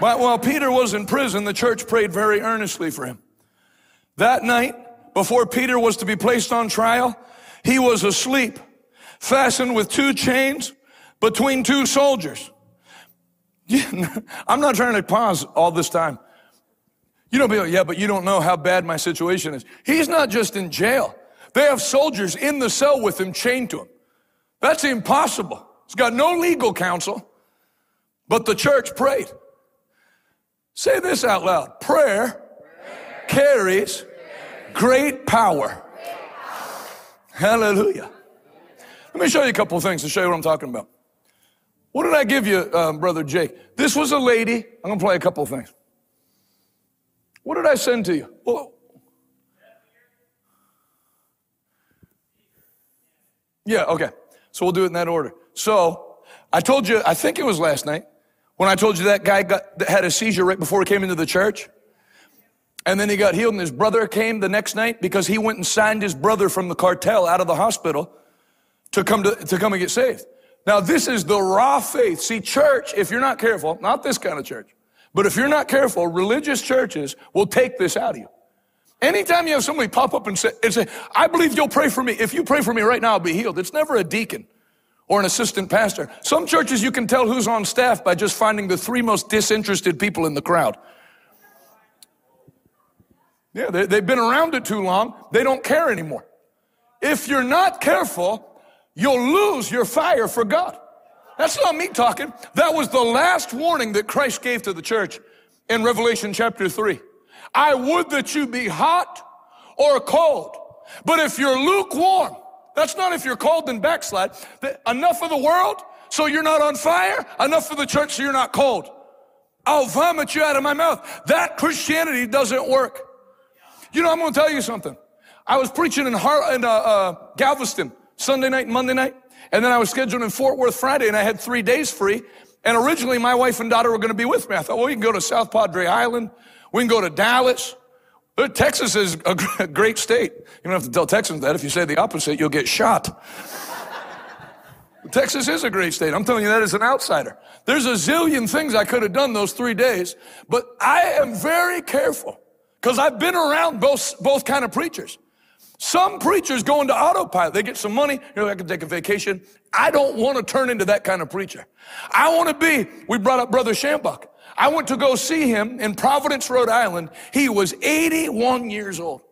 But while Peter was in prison, the church prayed very earnestly for him. That night, before Peter was to be placed on trial, he was asleep fastened with two chains between two soldiers. I'm not trying to pause all this time. You don't be like, yeah, but you don't know how bad my situation is. He's not just in jail. They have soldiers in the cell with him chained to him. That's impossible. He's got no legal counsel, but the church prayed. Say this out loud. Prayer, carries great power. Hallelujah. Let me show you a couple of things to show you what I'm talking about. What did I give you, um, Brother Jake? This was a lady. I'm going to play a couple of things. What did I send to you? Well, yeah, okay. So we'll do it in that order. So I told you, I think it was last night, When I told you that guy got, had a seizure right before he came into the church, and then he got healed, and his brother came the next night because he went and signed his brother from the cartel out of the hospital to come to, to come and get saved. Now, this is the raw faith. See, church, if you're not careful, not this kind of church, but if you're not careful, religious churches will take this out of you. Anytime you have somebody pop up and say, and say, I believe you'll pray for me. If you pray for me right now, I'll be healed. It's never a deacon or an assistant pastor. Some churches you can tell who's on staff by just finding the three most disinterested people in the crowd. Yeah, they, have been around it too long. They don't care anymore. If you're not careful, you'll lose your fire for God. That's not me talking. That was the last warning that Christ gave to the church in Revelation chapter 3. I would that you be hot or cold. But if you're lukewarm, that's not if you're cold and backslide. Enough of the world so you're not on fire, enough of the church so you're not cold. I'll vomit you out of my mouth. That Christianity doesn't work. You know, I'm going to tell you something. I was preaching in, Har- in uh, uh, Galveston Sunday night and Monday night, and then I was scheduled in Fort Worth Friday, and I had three days free. And originally, my wife and daughter were going to be with me. I thought, well, we can go to South Padre Island. We can go to Dallas. But Texas is a great state. You don't have to tell Texans that. If you say the opposite, you'll get shot. Texas is a great state. I'm telling you that as an outsider. There's a zillion things I could have done those three days, but I am very careful because I've been around both, both kind of preachers. Some preachers go into autopilot. They get some money. You know, I can take a vacation. I don't want to turn into that kind of preacher. I want to be, we brought up Brother Schambach. I went to go see him in Providence, Rhode Island. He was 81 years old.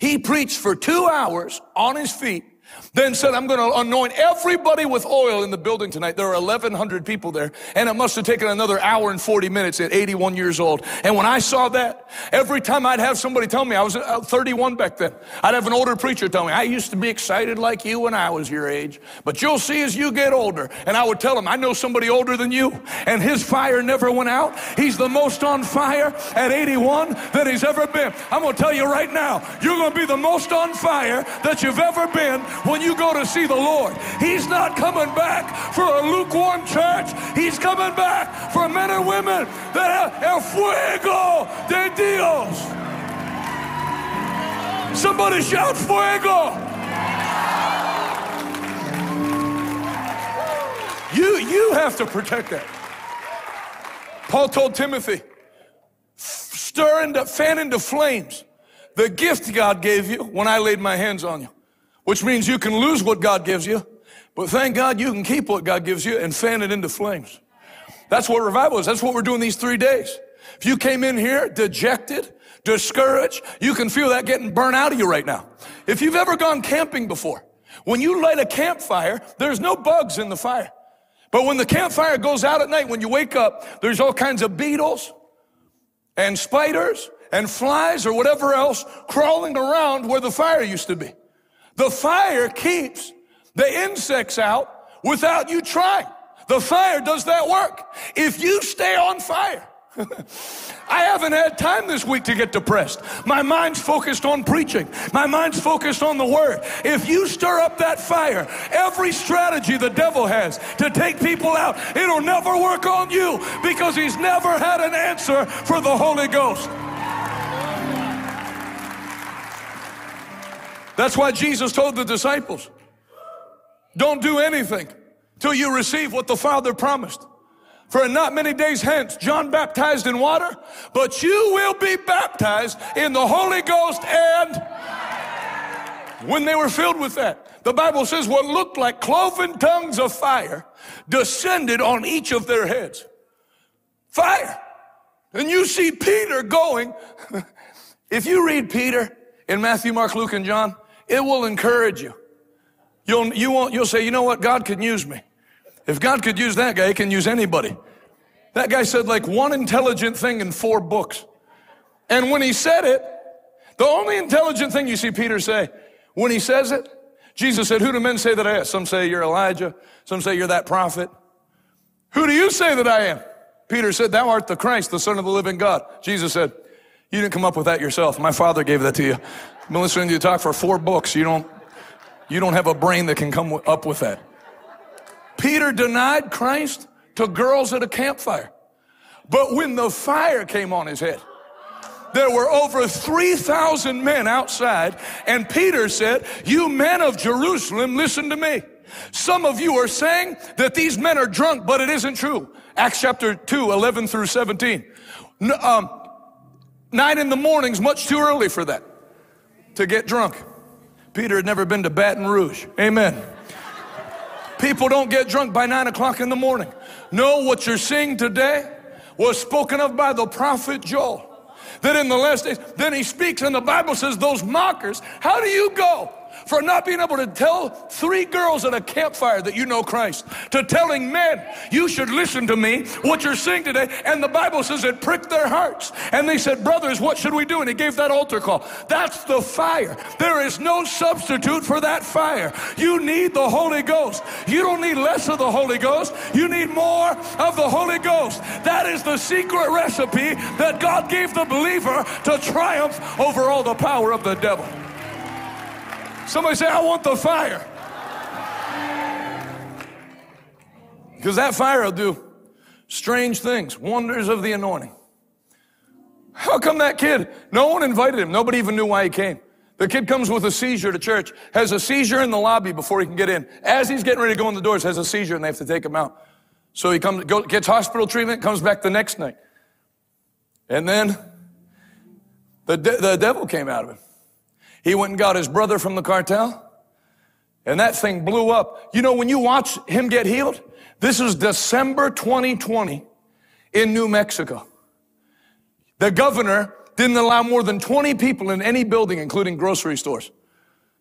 He preached for two hours on his feet then said, I'm going to anoint everybody with oil in the building tonight. There are 1,100 people there. And it must have taken another hour and 40 minutes at 81 years old. And when I saw that, every time I'd have somebody tell me, I was uh, 31 back then, I'd have an older preacher tell me, I used to be excited like you when I was your age, but you'll see as you get older. And I would tell him, I know somebody older than you, and his fire never went out. He's the most on fire at 81 that he's ever been. I'm going to tell you right now, you're going to be the most on fire that you've ever been when you go to see the Lord. He's not coming back for a lukewarm church. He's coming back for men and women that have el fuego de Dios. Somebody shout fuego. You, you have to protect that. Paul told Timothy, stir into, fan into flames the gift God gave you when I laid my hands on you which means you can lose what God gives you, but thank God you can keep what God gives you and fan it into flames. That's what revival is. That's what we're doing these three days. If you came in here dejected, discouraged, you can feel that getting burnt out of you right now. If you've ever gone camping before, when you light a campfire, there's no bugs in the fire. But when the campfire goes out at night, when you wake up, there's all kinds of beetles and spiders and flies or whatever else crawling around where the fire used to be. The fire keeps the insects out without you trying. The fire does that work. If you stay on fire, I haven't had time this week to get depressed. My mind's focused on preaching. My mind's focused on the word. If you stir up that fire, every strategy the devil has to take people out, it'll never work on you because he's never had an answer for the Holy Ghost. That's why Jesus told the disciples, don't do anything till you receive what the Father promised. For in not many days hence, John baptized in water, but you will be baptized in the Holy Ghost and when they were filled with that, the Bible says what looked like cloven tongues of fire descended on each of their heads. Fire. And you see Peter going. if you read Peter in Matthew, Mark, Luke, and John, it will encourage you. You'll, you won't, you'll say, you know what? God can use me. If God could use that guy, he can use anybody. That guy said like one intelligent thing in four books. And when he said it, the only intelligent thing you see Peter say, when he says it, Jesus said, who do men say that I am? Some say you're Elijah. Some say you're that prophet. Who do you say that I am? Peter said, thou art the Christ, the son of the living God. Jesus said, you didn't come up with that yourself. My father gave that to you. I've been listening to you talk for four books. You don't, you don't have a brain that can come up with that. Peter denied Christ to girls at a campfire. But when the fire came on his head, there were over 3,000 men outside, and Peter said, You men of Jerusalem, listen to me. Some of you are saying that these men are drunk, but it isn't true. Acts chapter 2, 11 through 17. Um, nine in the morning's much too early for that, to get drunk. Peter had never been to Baton Rouge. Amen. People don't get drunk by nine o'clock in the morning. No, what you're seeing today was spoken of by the prophet Joel. That in the last days, then he speaks, and the Bible says, Those mockers, how do you go? For not being able to tell three girls at a campfire that you know Christ, to telling men, you should listen to me, what you're seeing today. And the Bible says it pricked their hearts. And they said, Brothers, what should we do? And he gave that altar call. That's the fire. There is no substitute for that fire. You need the Holy Ghost. You don't need less of the Holy Ghost, you need more of the Holy Ghost. That is the secret recipe that God gave the believer to triumph over all the power of the devil. Somebody say, I want the fire. Because that fire will do strange things, wonders of the anointing. How come that kid, no one invited him, nobody even knew why he came. The kid comes with a seizure to church, has a seizure in the lobby before he can get in. As he's getting ready to go in the doors, has a seizure and they have to take him out. So he comes, go, gets hospital treatment, comes back the next night. And then the, de- the devil came out of him. He went and got his brother from the cartel. And that thing blew up. You know, when you watch him get healed, this is December 2020 in New Mexico. The governor didn't allow more than 20 people in any building, including grocery stores.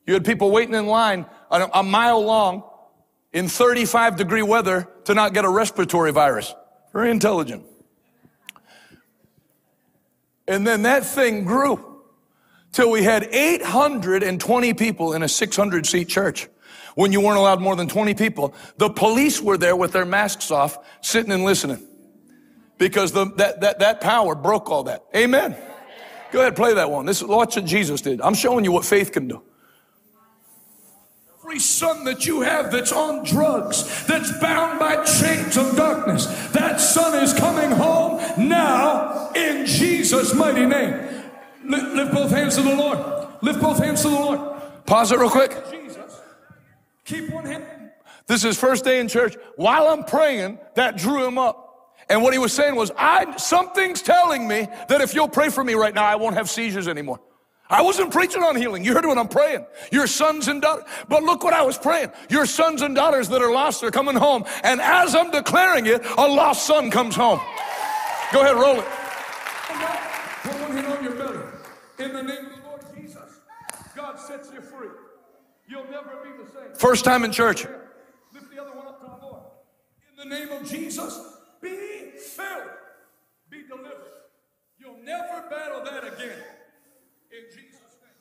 You had people waiting in line a, mile long in 35 degree weather to not get a respiratory virus. Very intelligent. And then that thing grew till we had 820 people in a 600 seat church when you weren't allowed more than 20 people. The police were there with their masks off, sitting and listening because the, that, that, that power broke all that. Amen. Go ahead, play that one. This is what Jesus did. I'm showing you what faith can do. Every son that you have that's on drugs, that's bound by chains of darkness, that son is coming home now in Jesus' mighty name. Lift, lift both hands to the Lord. Lift both hands to the Lord. Pause it real quick. Jesus. Keep one hand. This is first day in church. While I'm praying, that drew him up. And what he was saying was, I, something's telling me that if you'll pray for me right now, I won't have seizures anymore. I wasn't preaching on healing. You heard what I'm praying. Your sons and daughters. But look what I was praying. Your sons and daughters that are lost are coming home. And as I'm declaring it, a lost son comes home. Go ahead, roll it. Put one hand on your belly. In the name of the Lord Jesus, God sets you free. You'll never be the same. First time in church. Lift the other one up to the Lord. In the name of Jesus, be filled, be delivered. You'll never battle that again. In Jesus' name.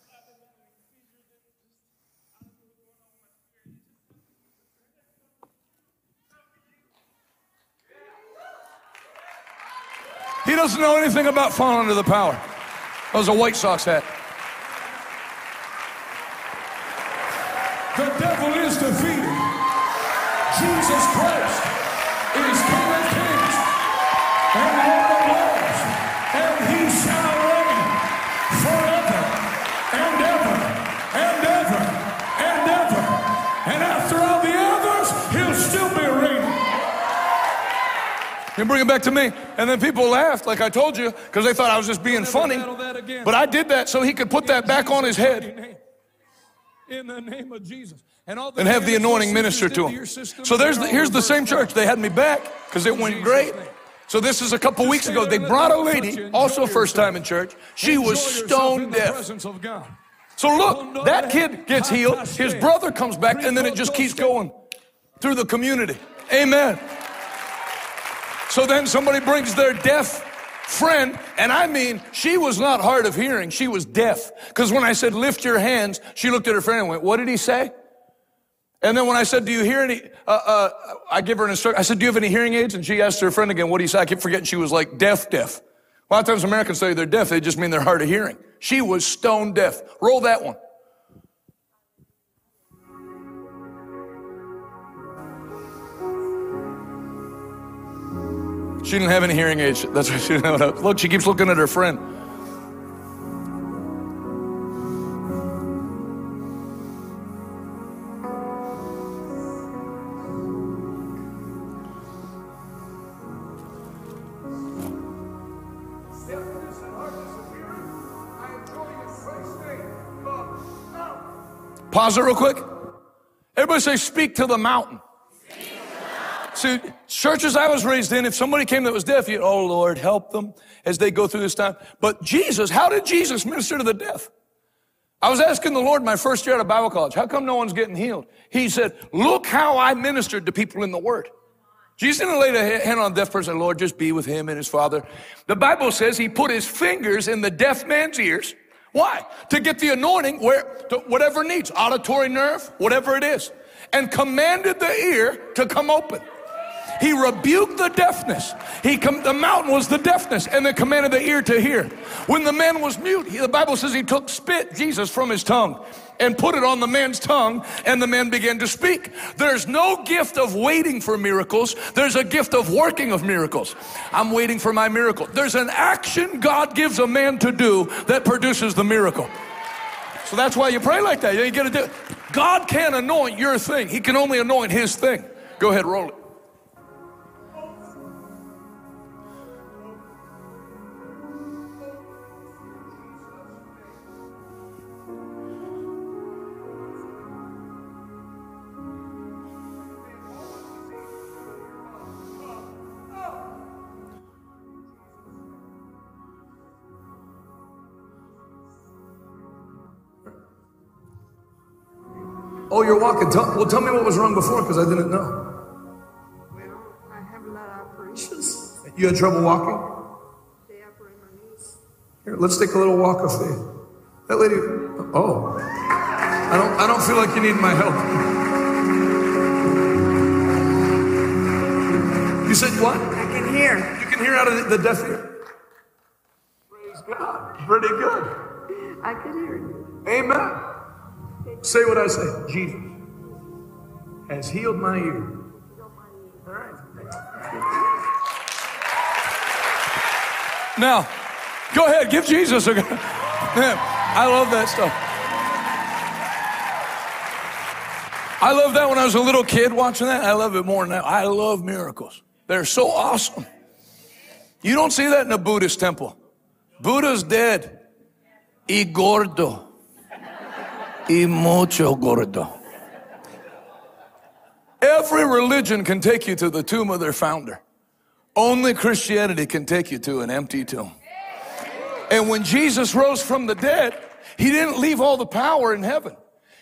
He doesn't know anything about falling under the power. That was a White Sox hat. The devil is defeated. You bring it back to me. And then people laughed, like I told you, because they thought I was just being funny. But I did that so he could put that back on his head. In the name of Jesus. And, and have the anointing minister to him. So there's the, here's the same church. They had me back because it went great. So this is a couple weeks ago. They brought a lady, also first time in church. She was stone deaf. So look, that kid gets healed. His brother comes back, and then it just keeps going through the community. Amen. So then somebody brings their deaf friend, and I mean, she was not hard of hearing, she was deaf. Because when I said, lift your hands, she looked at her friend and went, What did he say? And then when I said, Do you hear any? Uh, uh, I give her an instruction. I said, Do you have any hearing aids? And she asked her friend again, What do you say? I keep forgetting she was like deaf, deaf. A lot of times Americans say they're deaf, they just mean they're hard of hearing. She was stone deaf. Roll that one. She didn't have any hearing aids. That's why she didn't have. Look, she keeps looking at her friend. Pause it real quick. Everybody say, speak to the mountain. See, churches I was raised in, if somebody came that was deaf, you, oh Lord, help them as they go through this time. But Jesus, how did Jesus minister to the deaf? I was asking the Lord my first year at a Bible college, how come no one's getting healed? He said, look how I ministered to people in the Word. Jesus didn't lay a hand on a deaf person, Lord, just be with him and his father. The Bible says he put his fingers in the deaf man's ears why? To get the anointing where, to whatever needs, auditory nerve, whatever it is, and commanded the ear to come open. He rebuked the deafness. He com- the mountain was the deafness, and then commanded the ear to hear. When the man was mute, he, the Bible says he took spit, Jesus, from his tongue and put it on the man's tongue, and the man began to speak. There's no gift of waiting for miracles, there's a gift of working of miracles. I'm waiting for my miracle. There's an action God gives a man to do that produces the miracle. So that's why you pray like that. You get to do. God can't anoint your thing. He can only anoint His thing. Go ahead, roll it. Oh, you're walking. Tell, well, tell me what was wrong before because I didn't know. Well, I have a lot of operations. You had trouble walking? They operate my knees. Here, let's take a little walk of faith. That lady, oh. I don't, I don't feel like you need my help. You said what? I can hear. You can hear out of the, the deaf ear. Praise God. Pretty good. I can hear. You. Amen. Say what I say. Jesus has healed my ear. Now, go ahead, give Jesus a go. Man, I love that stuff. I love that when I was a little kid watching that. I love it more now. I love miracles. They're so awesome. You don't see that in a Buddhist temple. Buddha's dead. Y gordo y mucho gordo. Every religion can take you to the tomb of their founder. Only Christianity can take you to an empty tomb. And when Jesus rose from the dead, he didn't leave all the power in heaven.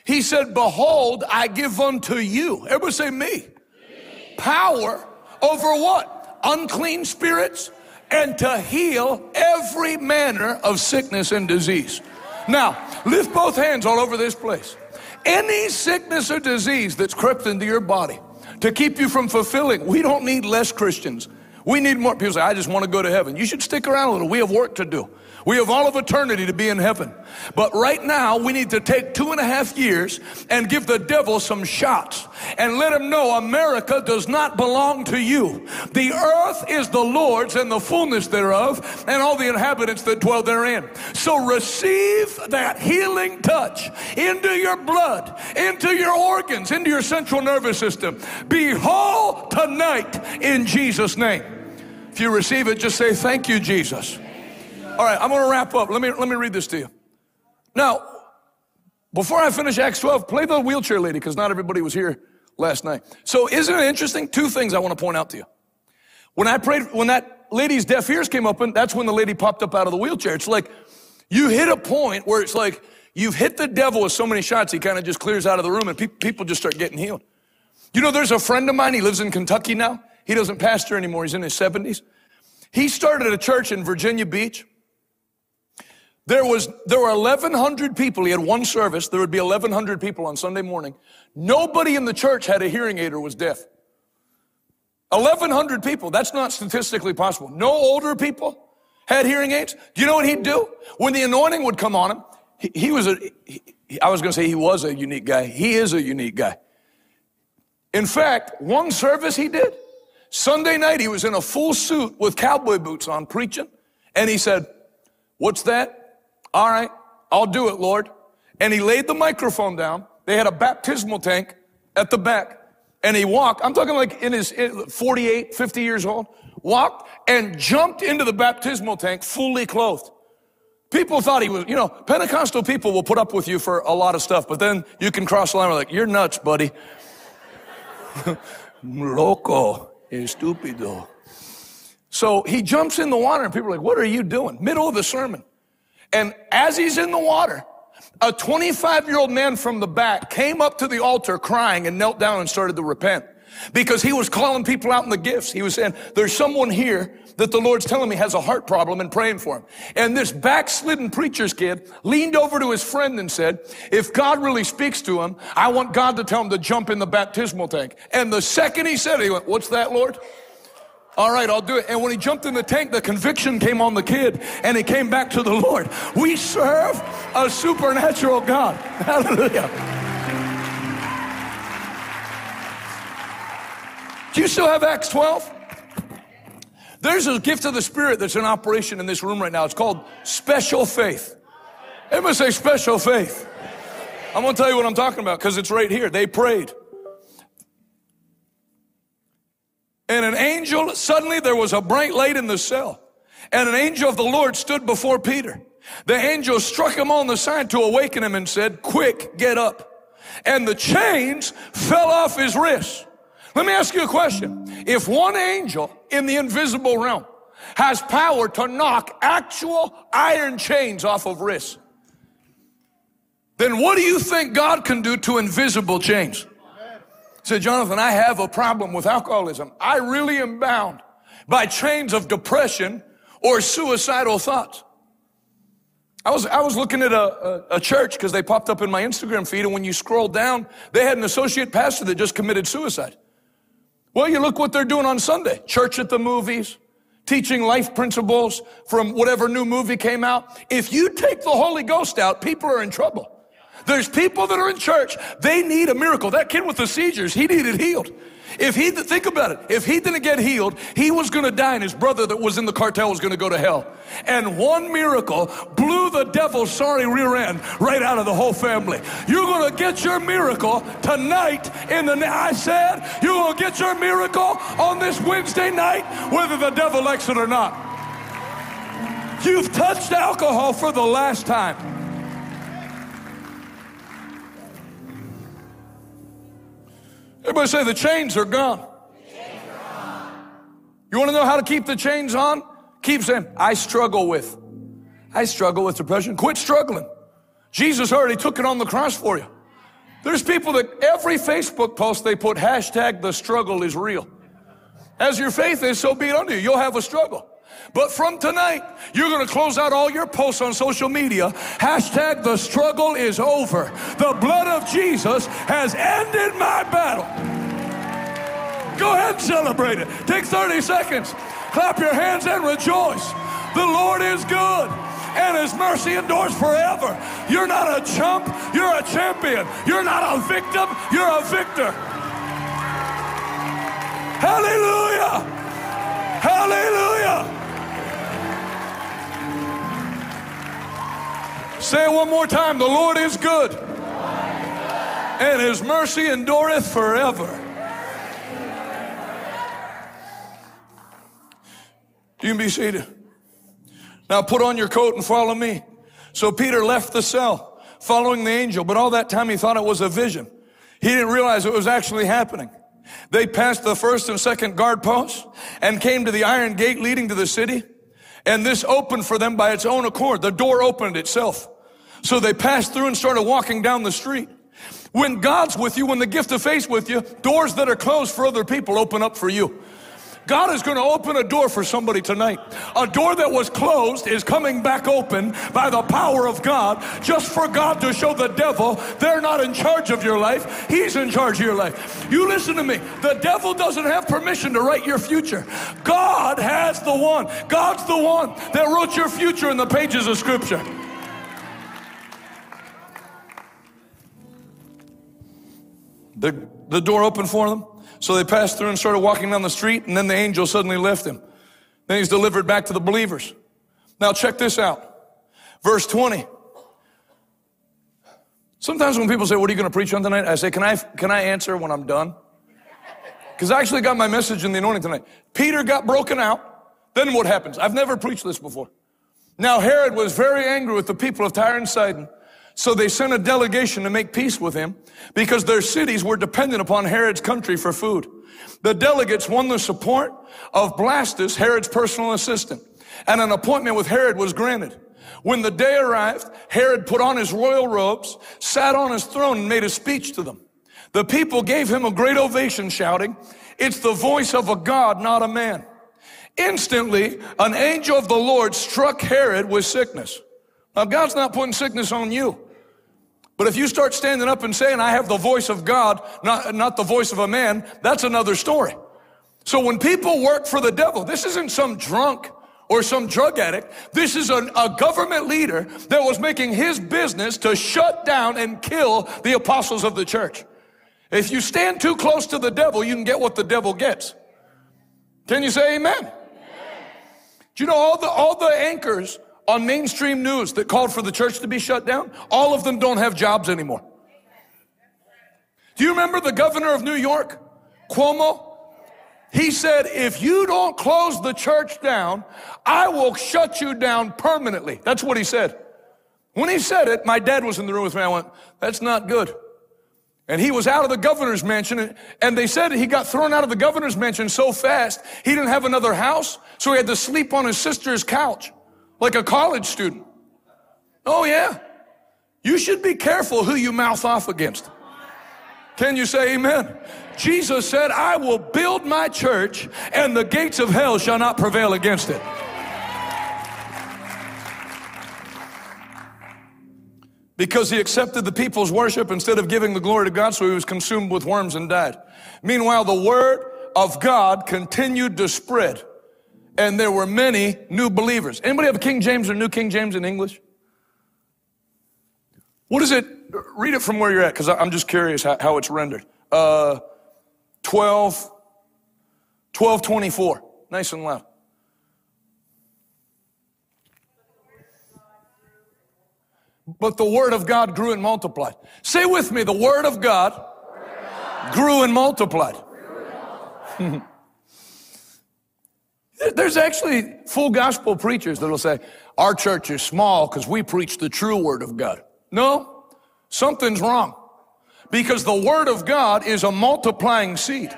He said, Behold, I give unto you. Everybody say me. me. Power over what? Unclean spirits and to heal every manner of sickness and disease. Now, lift both hands all over this place. Any sickness or disease that's crept into your body to keep you from fulfilling, we don't need less Christians. We need more. People say, I just want to go to heaven. You should stick around a little. We have work to do. We have all of eternity to be in heaven. But right now, we need to take two and a half years and give the devil some shots and let him know America does not belong to you. The earth is the Lord's and the fullness thereof and all the inhabitants that dwell therein. So receive that healing touch into your blood, into your organs, into your central nervous system. Be whole tonight in Jesus' name. If you receive it, just say, Thank you, Jesus. All right, I'm going to wrap up. Let me, let me read this to you. Now, before I finish Acts 12, play the wheelchair lady because not everybody was here last night. So, isn't it interesting? Two things I want to point out to you. When I prayed, when that lady's deaf ears came open, that's when the lady popped up out of the wheelchair. It's like you hit a point where it's like you've hit the devil with so many shots, he kind of just clears out of the room and pe- people just start getting healed. You know, there's a friend of mine, he lives in Kentucky now. He doesn't pastor anymore, he's in his 70s. He started a church in Virginia Beach. There was there were 1100 people. He had one service. There would be 1100 people on Sunday morning. Nobody in the church had a hearing aid or was deaf. 1100 people. That's not statistically possible. No older people had hearing aids. Do you know what he'd do? When the anointing would come on him, he, he was a he, I was going to say he was a unique guy. He is a unique guy. In fact, one service he did, Sunday night, he was in a full suit with cowboy boots on preaching. And he said, What's that? All right, I'll do it, Lord. And he laid the microphone down. They had a baptismal tank at the back. And he walked, I'm talking like in his 48, 50 years old, walked and jumped into the baptismal tank fully clothed. People thought he was, you know, Pentecostal people will put up with you for a lot of stuff, but then you can cross the line. Like, you're nuts, buddy. Loco, estúpido. So he jumps in the water, and people are like, What are you doing? Middle of the sermon. And as he's in the water, a 25 year old man from the back came up to the altar crying and knelt down and started to repent because he was calling people out in the gifts. He was saying, There's someone here that the Lord's telling me has a heart problem and praying for him. And this backslidden preacher's kid leaned over to his friend and said, If God really speaks to him, I want God to tell him to jump in the baptismal tank. And the second he said it, he went, What's that, Lord? All right, I'll do it. And when he jumped in the tank, the conviction came on the kid and he came back to the Lord. We serve a supernatural God. Hallelujah. Do you still have Acts 12? There's a gift of the Spirit that's in operation in this room right now. It's called special faith. Everybody say special faith. I'm going to tell you what I'm talking about because it's right here. They prayed. And an angel, suddenly there was a bright light in the cell. And an angel of the Lord stood before Peter. The angel struck him on the side to awaken him and said, Quick, get up. And the chains fell off his wrists. Let me ask you a question. If one angel in the invisible realm has power to knock actual iron chains off of wrists, then what do you think God can do to invisible chains? Said, Jonathan, I have a problem with alcoholism. I really am bound by chains of depression or suicidal thoughts. I was, I was looking at a, a, a church because they popped up in my Instagram feed, and when you scroll down, they had an associate pastor that just committed suicide. Well, you look what they're doing on Sunday church at the movies, teaching life principles from whatever new movie came out. If you take the Holy Ghost out, people are in trouble. There's people that are in church, they need a miracle. That kid with the seizures, he needed healed. If he, didn't think about it, if he didn't get healed, he was gonna die and his brother that was in the cartel was gonna go to hell. And one miracle blew the devil's sorry rear end right out of the whole family. You're gonna get your miracle tonight in the, I said, you're gonna get your miracle on this Wednesday night, whether the devil likes it or not. You've touched alcohol for the last time. Everybody say the chains are gone. You want to know how to keep the chains on? Keep saying, I struggle with. I struggle with depression. Quit struggling. Jesus already took it on the cross for you. There's people that every Facebook post they put hashtag the struggle is real. As your faith is, so be it unto you. You'll have a struggle. But from tonight, you're going to close out all your posts on social media. Hashtag the struggle is over. The blood of Jesus has ended my battle. Go ahead and celebrate it. Take 30 seconds. Clap your hands and rejoice. The Lord is good and his mercy endures forever. You're not a chump, you're a champion. You're not a victim, you're a victor. Hallelujah! Hallelujah! Say it one more time. The Lord is good. And his mercy endureth forever. You can be seated. Now put on your coat and follow me. So Peter left the cell following the angel, but all that time he thought it was a vision. He didn't realize it was actually happening. They passed the first and second guard posts and came to the iron gate leading to the city. And this opened for them by its own accord. The door opened itself. So they passed through and started walking down the street. When God's with you, when the gift of faith with you, doors that are closed for other people open up for you. God is going to open a door for somebody tonight. A door that was closed is coming back open by the power of God, just for God to show the devil they're not in charge of your life. He's in charge of your life. You listen to me. The devil doesn't have permission to write your future. God has the one. God's the one that wrote your future in the pages of Scripture. The, the door opened for them. So they passed through and started walking down the street, and then the angel suddenly left him. Then he's delivered back to the believers. Now check this out. Verse 20. Sometimes when people say, What are you going to preach on tonight? I say, Can I, can I answer when I'm done? Because I actually got my message in the anointing tonight. Peter got broken out. Then what happens? I've never preached this before. Now Herod was very angry with the people of Tyre and Sidon. So they sent a delegation to make peace with him because their cities were dependent upon Herod's country for food. The delegates won the support of Blastus, Herod's personal assistant, and an appointment with Herod was granted. When the day arrived, Herod put on his royal robes, sat on his throne, and made a speech to them. The people gave him a great ovation, shouting, It's the voice of a God, not a man. Instantly, an angel of the Lord struck Herod with sickness. Now, God's not putting sickness on you. But if you start standing up and saying, I have the voice of God, not, not the voice of a man, that's another story. So when people work for the devil, this isn't some drunk or some drug addict. This is an, a government leader that was making his business to shut down and kill the apostles of the church. If you stand too close to the devil, you can get what the devil gets. Can you say amen? amen. Do you know all the, all the anchors on mainstream news that called for the church to be shut down, all of them don't have jobs anymore. Do you remember the governor of New York, Cuomo? He said, if you don't close the church down, I will shut you down permanently. That's what he said. When he said it, my dad was in the room with me. I went, that's not good. And he was out of the governor's mansion, and they said he got thrown out of the governor's mansion so fast, he didn't have another house, so he had to sleep on his sister's couch like a college student. Oh, yeah. You should be careful who you mouth off against. Can you say amen? Jesus said, I will build my church and the gates of hell shall not prevail against it. Because he accepted the people's worship instead of giving the glory to God, so he was consumed with worms and died. Meanwhile, the word of God continued to spread and there were many new believers. Anybody have a King James or New King James in English? What is it? Read it from where you're at, because I'm just curious how, how it's rendered. Uh, 12, 1224. Nice and loud. But the word of God grew and multiplied. Say with me, the word of God, word of God. grew and multiplied. Grew and multiplied. There's actually full gospel preachers that'll say, our church is small because we preach the true word of God. No, something's wrong. Because the word of God is a multiplying seed.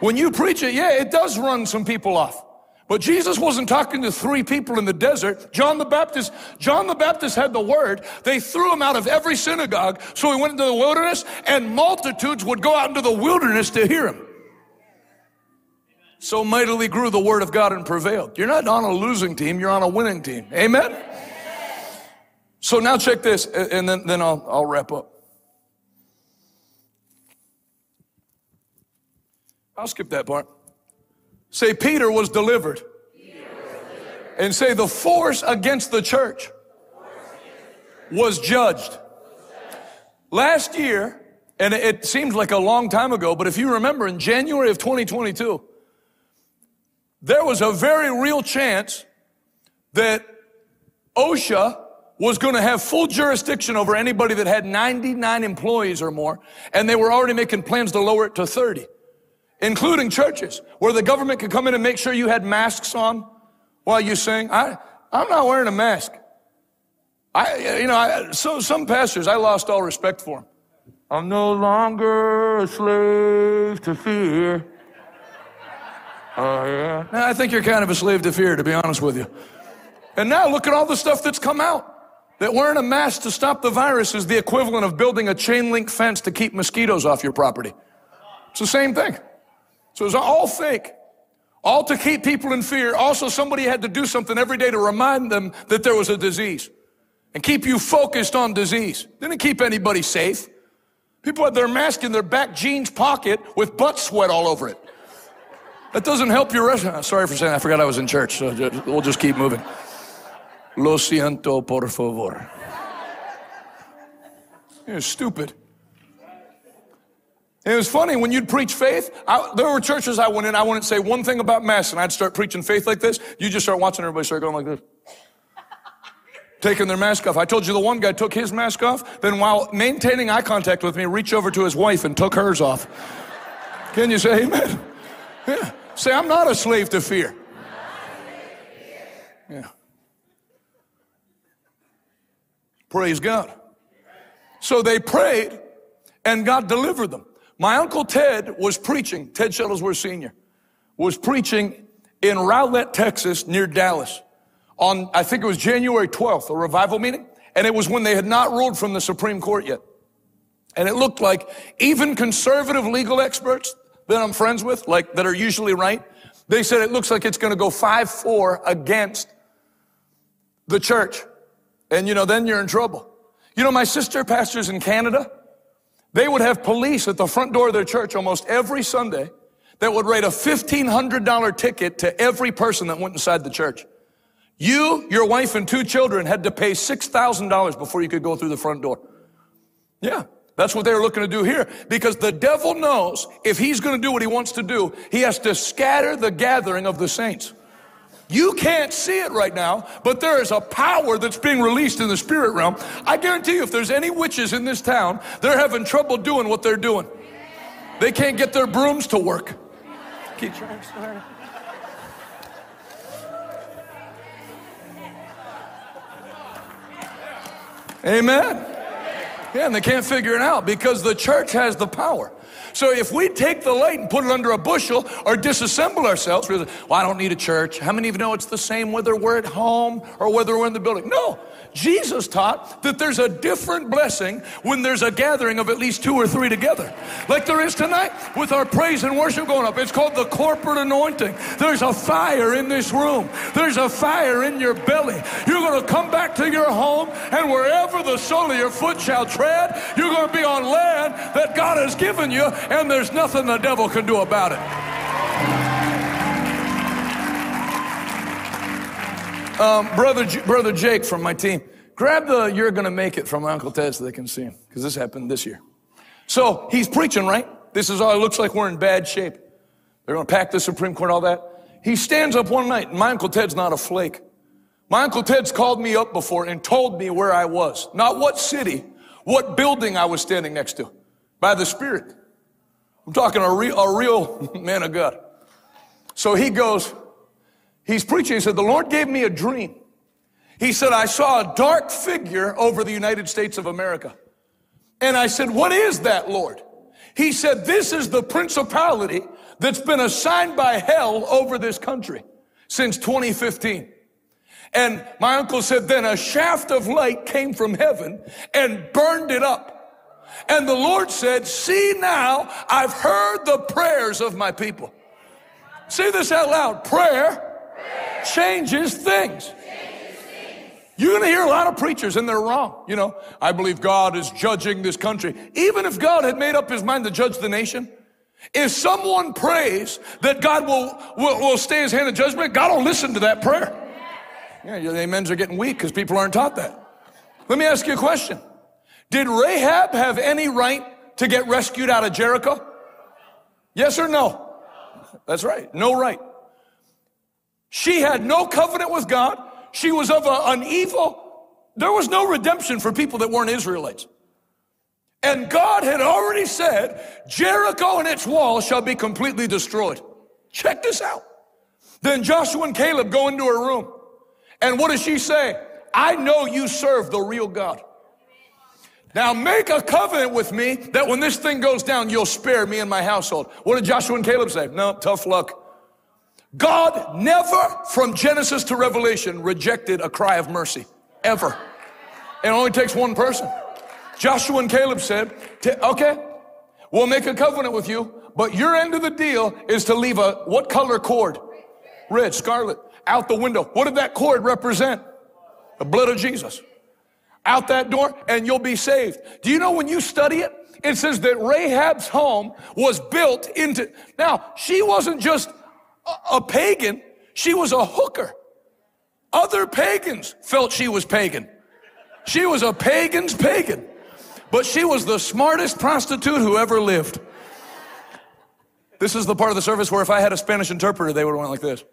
When you preach it, yeah, it does run some people off. But Jesus wasn't talking to three people in the desert. John the Baptist, John the Baptist had the word. They threw him out of every synagogue. So he went into the wilderness and multitudes would go out into the wilderness to hear him so mightily grew the word of God and prevailed. You're not on a losing team, you're on a winning team. Amen? So now check this, and then, then I'll, I'll wrap up. I'll skip that part. Say, Peter was delivered. Was. And say, the force against the church was judged. Last year, and it seems like a long time ago, but if you remember in January of 2022, there was a very real chance that OSHA was going to have full jurisdiction over anybody that had 99 employees or more, and they were already making plans to lower it to 30, including churches, where the government could come in and make sure you had masks on while you sing. I, I'm not wearing a mask. I, you know, I, so some pastors, I lost all respect for them. I'm no longer a slave to fear. Oh, yeah? I think you're kind of a slave to fear, to be honest with you. And now look at all the stuff that's come out. That wearing a mask to stop the virus is the equivalent of building a chain link fence to keep mosquitoes off your property. It's the same thing. So it's all fake. All to keep people in fear. Also, somebody had to do something every day to remind them that there was a disease and keep you focused on disease. Didn't keep anybody safe. People had their mask in their back jeans pocket with butt sweat all over it. That doesn't help your restaurant. Sorry for saying that. I forgot I was in church, so we'll just keep moving. Lo siento, por favor. You're stupid. it was funny when you'd preach faith. I, there were churches I went in. I wouldn't say one thing about mess, and I'd start preaching faith like this. You just start watching everybody start going like this, taking their mask off. I told you the one guy took his mask off. Then, while maintaining eye contact with me, reached over to his wife and took hers off. Can you say Amen? Yeah. Say, I'm not a slave to fear. Yeah. Praise God. So they prayed, and God delivered them. My uncle Ted was preaching, Ted Shuttlesworth Sr., was preaching in Rowlett, Texas, near Dallas, on, I think it was January 12th, a revival meeting. And it was when they had not ruled from the Supreme Court yet. And it looked like even conservative legal experts that I'm friends with, like that are usually right, they said it looks like it's going to go 5-4 against the church. And you know, then you're in trouble. You know, my sister pastors in Canada. They would have police at the front door of their church almost every Sunday that would write a $1,500 ticket to every person that went inside the church. You, your wife, and two children had to pay $6,000 before you could go through the front door. Yeah, that's what they're looking to do here because the devil knows if he's going to do what he wants to do, he has to scatter the gathering of the saints. You can't see it right now, but there is a power that's being released in the spirit realm. I guarantee you, if there's any witches in this town, they're having trouble doing what they're doing. They can't get their brooms to work. Keep trying, sorry. Amen. Yeah, and they can't figure it out because the church has the power. So if we take the light and put it under a bushel or disassemble ourselves, well, I don't need a church. How many of you know it's the same whether we're at home or whether we're in the building? No. Jesus taught that there's a different blessing when there's a gathering of at least two or three together. Like there is tonight with our praise and worship going up. It's called the corporate anointing. There's a fire in this room. There's a fire in your belly. You're going to come back to your home and wherever the sole of your foot shall tread, you're going to be on land that God has given you and there's nothing the devil can do about it. Um, brother, brother Jake from my team, grab the "You're Gonna Make It" from my Uncle Ted so they can see him because this happened this year. So he's preaching, right? This is all. It looks like we're in bad shape. They're gonna pack the Supreme Court, all that. He stands up one night, and my Uncle Ted's not a flake. My Uncle Ted's called me up before and told me where I was, not what city, what building I was standing next to, by the Spirit. I'm talking a real, a real man of God. So he goes, He's preaching. He said, The Lord gave me a dream. He said, I saw a dark figure over the United States of America. And I said, What is that, Lord? He said, This is the principality that's been assigned by hell over this country since 2015. And my uncle said, Then a shaft of light came from heaven and burned it up. And the Lord said, See now, I've heard the prayers of my people. Say this out loud prayer changes things. You're going to hear a lot of preachers and they're wrong. You know, I believe God is judging this country. Even if God had made up his mind to judge the nation, if someone prays that God will, will, will stay his hand in judgment, God will listen to that prayer. Yeah, your amens are getting weak because people aren't taught that. Let me ask you a question. Did Rahab have any right to get rescued out of Jericho? Yes or no? That's right. No right. She had no covenant with God. She was of a, an evil. There was no redemption for people that weren't Israelites. And God had already said, Jericho and its walls shall be completely destroyed. Check this out. Then Joshua and Caleb go into her room. And what does she say? I know you serve the real God. Now make a covenant with me that when this thing goes down, you'll spare me and my household. What did Joshua and Caleb say? No, tough luck. God never, from Genesis to Revelation, rejected a cry of mercy. Ever. It only takes one person. Joshua and Caleb said, okay, we'll make a covenant with you, but your end of the deal is to leave a, what color cord? Red, scarlet, out the window. What did that cord represent? The blood of Jesus. Out that door, and you'll be saved. Do you know when you study it, it says that Rahab's home was built into, now, she wasn't just a, pagan, she was a hooker. Other pagans felt she was pagan. She was a pagan's pagan. But she was the smartest prostitute who ever lived. This is the part of the service where if I had a Spanish interpreter, they would have went like this.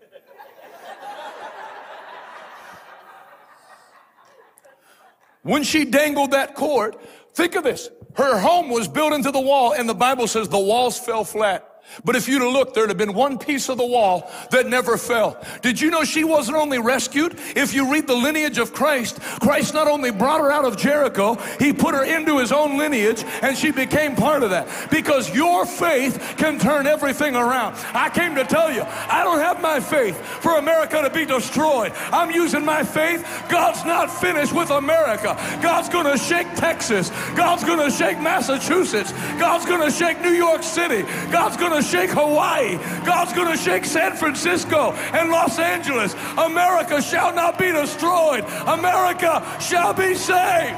When she dangled that cord, think of this. Her home was built into the wall, and the Bible says the walls fell flat. But if you'd have looked, there'd have been one piece of the wall that never fell. Did you know she wasn't only rescued? If you read the lineage of Christ, Christ not only brought her out of Jericho, he put her into his own lineage and she became part of that. Because your faith can turn everything around. I came to tell you, I don't have my faith for America to be destroyed. I'm using my faith. God's not finished with America. God's going to shake Texas. God's going to shake Massachusetts. God's going to shake New York City. God's going to shake Hawaii. God's going to shake San Francisco and Los Angeles. America shall not be destroyed. America shall be saved.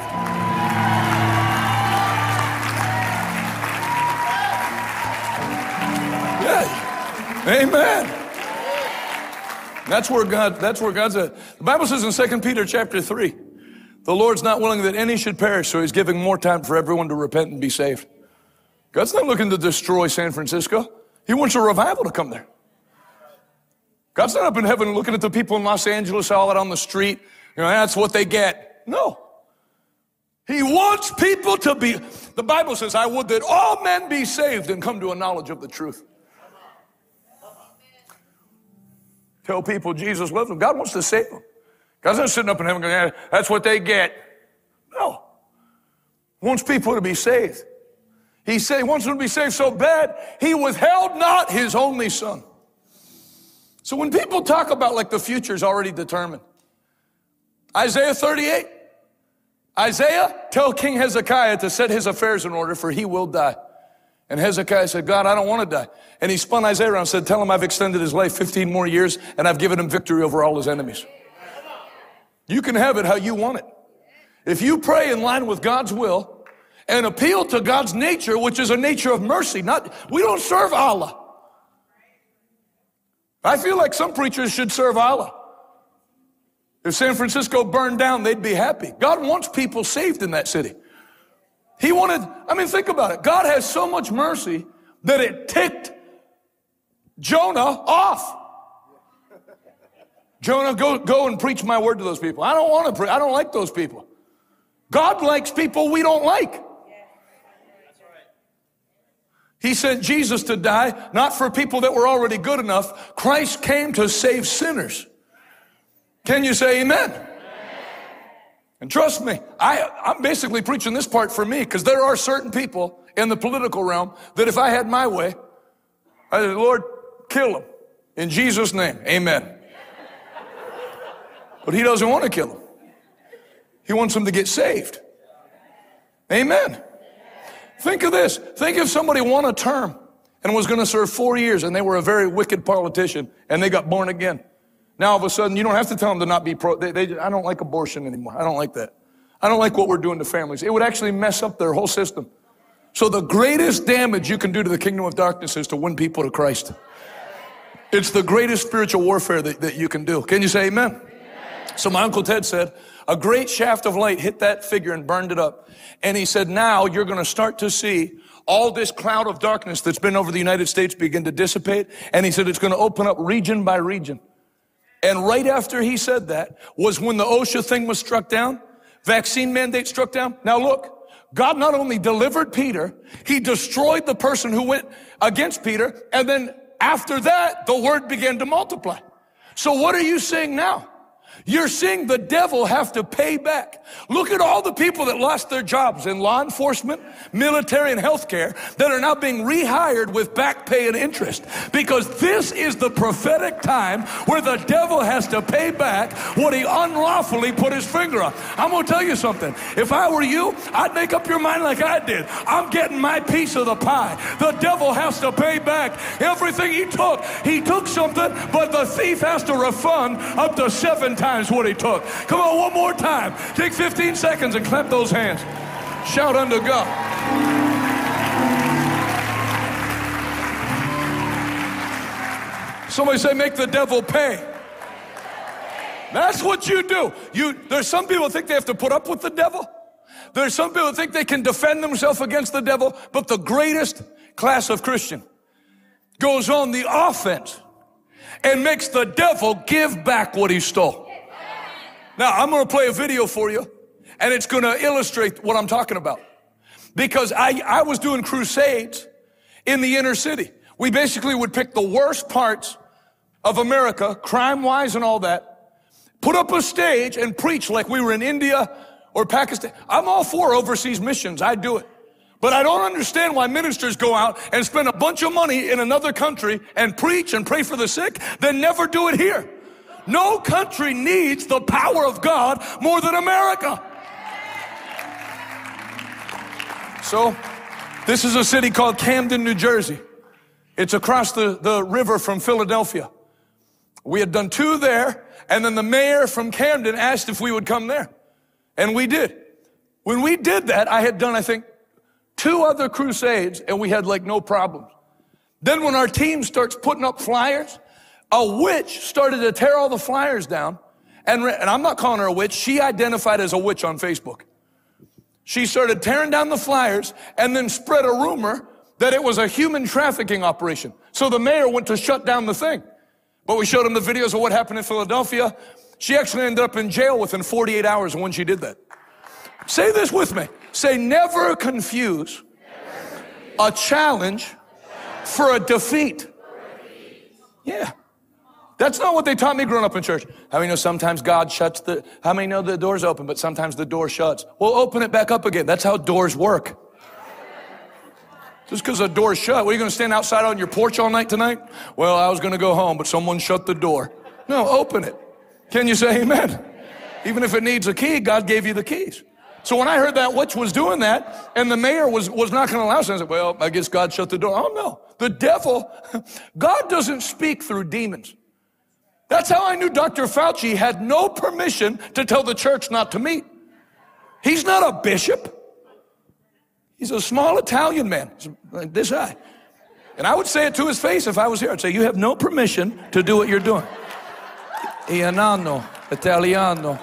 Yeah. Amen. That's where God, that's where God's at. The Bible says in 2 Peter chapter 3, the Lord's not willing that any should perish, so he's giving more time for everyone to repent and be saved. God's not looking to destroy San Francisco. He wants a revival to come there. God's not up in heaven looking at the people in Los Angeles all out on the street. You know, that's what they get. No. He wants people to be, the Bible says, I would that all men be saved and come to a knowledge of the truth. Tell people Jesus loves them. God wants to save them. God's not sitting up in heaven going, that's what they get. No. He wants people to be saved. He said he wants them to be saved so bad, he withheld not his only son. So when people talk about like the future is already determined, Isaiah 38, Isaiah, tell King Hezekiah to set his affairs in order, for he will die. And Hezekiah said, God, I don't want to die. And he spun Isaiah around and said, Tell him I've extended his life 15 more years and I've given him victory over all his enemies. You can have it how you want it. If you pray in line with God's will, and appeal to God's nature, which is a nature of mercy. Not, we don't serve Allah. I feel like some preachers should serve Allah. If San Francisco burned down, they'd be happy. God wants people saved in that city. He wanted, I mean, think about it. God has so much mercy that it ticked Jonah off. Jonah, go, go and preach my word to those people. I don't want to preach. I don't like those people. God likes people we don't like. He sent Jesus to die, not for people that were already good enough. Christ came to save sinners. Can you say amen? amen. And trust me, I, I'm basically preaching this part for me because there are certain people in the political realm that if I had my way, I said, Lord, kill them. In Jesus' name, amen. But he doesn't want to kill them. He wants them to get saved. Amen. Think of this. Think if somebody won a term and was going to serve four years and they were a very wicked politician and they got born again. Now all of a sudden, you don't have to tell them to not be pro. They, they, I don't like abortion anymore. I don't like that. I don't like what we're doing to families. It would actually mess up their whole system. So the greatest damage you can do to the kingdom of darkness is to win people to Christ. It's the greatest spiritual warfare that, that you can do. Can you say amen? amen? So my Uncle Ted said, a great shaft of light hit that figure and burned it up. And he said, now you're going to start to see all this cloud of darkness that's been over the United States begin to dissipate. And he said, it's going to open up region by region. And right after he said that was when the OSHA thing was struck down, vaccine mandate struck down. Now look, God not only delivered Peter, he destroyed the person who went against Peter. And then after that, the word began to multiply. So what are you saying now? You're seeing the devil have to pay back. Look at all the people that lost their jobs in law enforcement, military, and healthcare that are now being rehired with back pay and interest. Because this is the prophetic time where the devil has to pay back what he unlawfully put his finger on. I'm going to tell you something. If I were you, I'd make up your mind like I did. I'm getting my piece of the pie. The devil has to pay back everything he took. He took something, but the thief has to refund up to seven times times what he took. Come on, one more time. Take 15 seconds and clap those hands. Shout unto God. Somebody say, make the devil pay. That's what you do. You, there's some people think they have to put up with the devil. There's some people think they can defend themselves against the devil, but the greatest class of Christian goes on the offense and makes the devil give back what he stole. Now, I'm going to play a video for you, and it's going to illustrate what I'm talking about. Because I, I was doing crusades in the inner city. We basically would pick the worst parts of America, crime wise and all that, put up a stage and preach like we were in India or Pakistan. I'm all for overseas missions. I do it. But I don't understand why ministers go out and spend a bunch of money in another country and preach and pray for the sick, then never do it here. No country needs the power of God more than America. So, this is a city called Camden, New Jersey. It's across the, the river from Philadelphia. We had done two there, and then the mayor from Camden asked if we would come there. And we did. When we did that, I had done, I think, two other crusades, and we had like no problems. Then when our team starts putting up flyers, a witch started to tear all the flyers down. And, and I'm not calling her a witch. She identified as a witch on Facebook. She started tearing down the flyers and then spread a rumor that it was a human trafficking operation. So the mayor went to shut down the thing. But we showed him the videos of what happened in Philadelphia. She actually ended up in jail within 48 hours when she did that. Say this with me. Say, never confuse a challenge for a defeat. Yeah. That's not what they taught me growing up in church. How many know sometimes God shuts the, how many know the door's open, but sometimes the door shuts? Well, open it back up again. That's how doors work. Just because a door's shut, what, are you going to stand outside on your porch all night tonight? Well, I was going to go home, but someone shut the door. No, open it. Can you say amen? Even if it needs a key, God gave you the keys. So when I heard that witch was doing that, and the mayor was, was not going to allow us, I said, well, I guess God shut the door. Oh no, the devil, God doesn't speak through demons. That's how I knew Dr. Fauci had no permission to tell the church not to meet. He's not a bishop. He's a small Italian man, like this high. And I would say it to his face if I was here. I'd say, You have no permission to do what you're doing. Ianano, Italiano.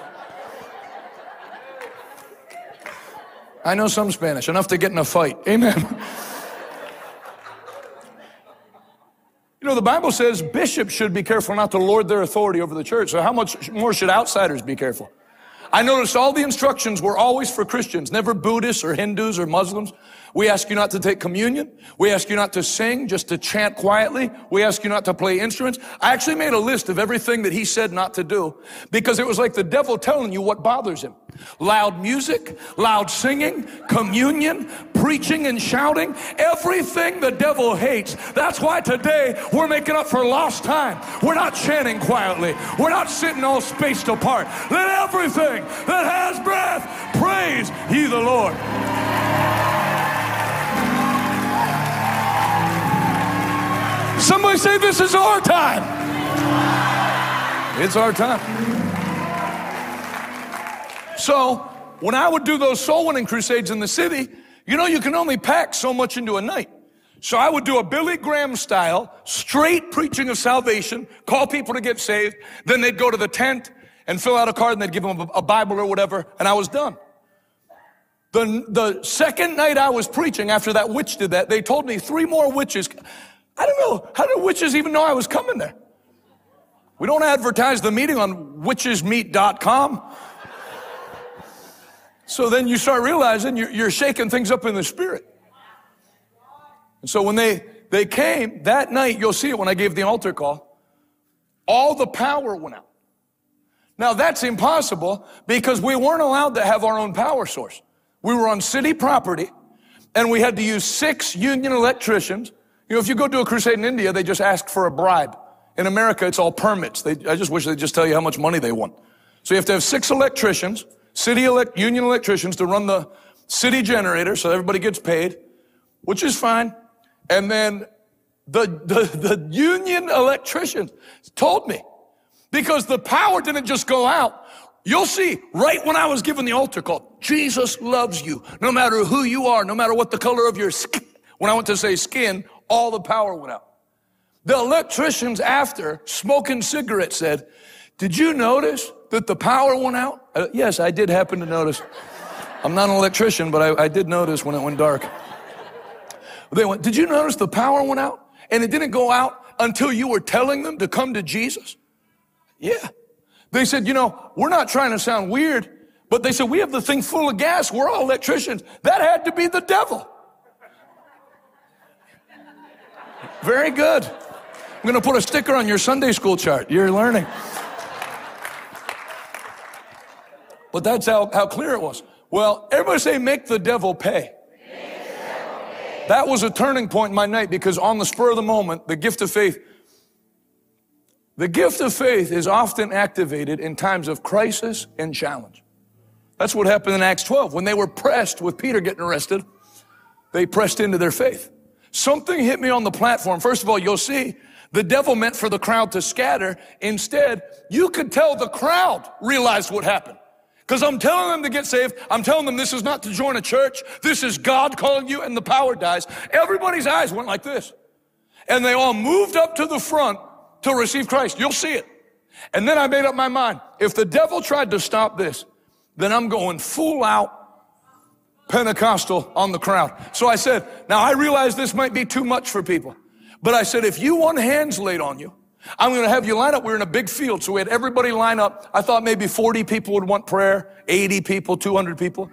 I know some Spanish, enough to get in a fight. Amen. You know, the Bible says bishops should be careful not to lord their authority over the church. So, how much more should outsiders be careful? I noticed all the instructions were always for Christians, never Buddhists or Hindus or Muslims. We ask you not to take communion. We ask you not to sing, just to chant quietly. We ask you not to play instruments. I actually made a list of everything that he said not to do because it was like the devil telling you what bothers him. Loud music, loud singing, communion, preaching and shouting, everything the devil hates. That's why today we're making up for lost time. We're not chanting quietly. We're not sitting all spaced apart. Let everything that has breath praise ye the Lord. Somebody say, This is our time. It's our time. So, when I would do those soul winning crusades in the city, you know, you can only pack so much into a night. So I would do a Billy Graham style, straight preaching of salvation, call people to get saved. Then they'd go to the tent and fill out a card and they'd give them a, Bible or whatever, and I was done. The, the second night I was preaching after that witch did that, they told me three more witches. I don't know. How did witches even know I was coming there? We don't advertise the meeting on witchesmeet.com. So then you start realizing you're, you're shaking things up in the spirit. And so when they, they came that night, you'll see it when I gave the altar call, all the power went out. Now that's impossible because we weren't allowed to have our own power source. We were on city property and we had to use six union electricians you know, if you go to a crusade in India, they just ask for a bribe. In America, it's all permits. They, I just wish they'd just tell you how much money they want. So you have to have six electricians, city elect, union electricians to run the city generator so everybody gets paid, which is fine. And then the, the, the union electricians told me because the power didn't just go out. You'll see right when I was given the altar call, Jesus loves you no matter who you are, no matter what the color of your skin. When I went to say skin, all the power went out. The electricians after smoking cigarettes said, did you notice that the power went out? Uh, yes, I did happen to notice. I'm not an electrician, but I, I did notice when it went dark. They went, did you notice the power went out? and it didn't go out until you were telling them to come to Jesus? Yeah. They said, you know, we're not trying to sound weird, but they said, we have the thing full of gas. We're all electricians. That had to be the devil. Very good. I'm going to put a sticker on your Sunday school chart. You're learning. But that's how, how clear it was. Well, everybody say, make the devil pay. That was a turning point in my night because on the spur of the moment, the gift of faith, the gift of faith is often activated in times of crisis and challenge. That's what happened in Acts 12. When they were pressed with Peter getting arrested, they pressed into their faith. Something hit me on the platform. First of all, you'll see the devil meant for the crowd to scatter. Instead, you could tell the crowd realized what happened. Because I'm telling them to get saved. I'm telling them this is not to join a church. This is God calling you and the power dies. Everybody's eyes went like this. And they all moved up to the front to receive Christ. You'll see it. And then I made up my mind. If the devil tried to stop this, then I'm going full out Pentecostal on the crowd. So I said, now I realize this might be too much for people, but I said, if you want hands laid on you, I'm going to have you line up. We are in a big field, so we had everybody line up. I thought maybe 40 people would want prayer, 80 people, 200 people.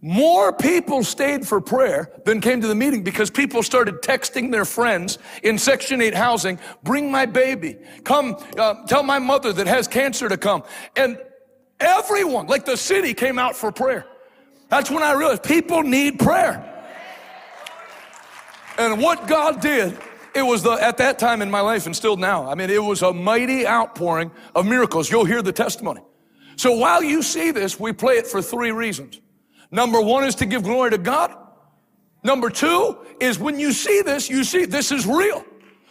More people stayed for prayer than came to the meeting because people started texting their friends in Section 8 housing, bring my baby, come, uh, tell my mother that has cancer to come. And everyone, like the city, came out for prayer. That's when I realized people need prayer. And what God did, it was the, at that time in my life and still now. I mean, it was a mighty outpouring of miracles. You'll hear the testimony. So while you see this, we play it for three reasons. Number one is to give glory to God. Number two is when you see this, you see this is real.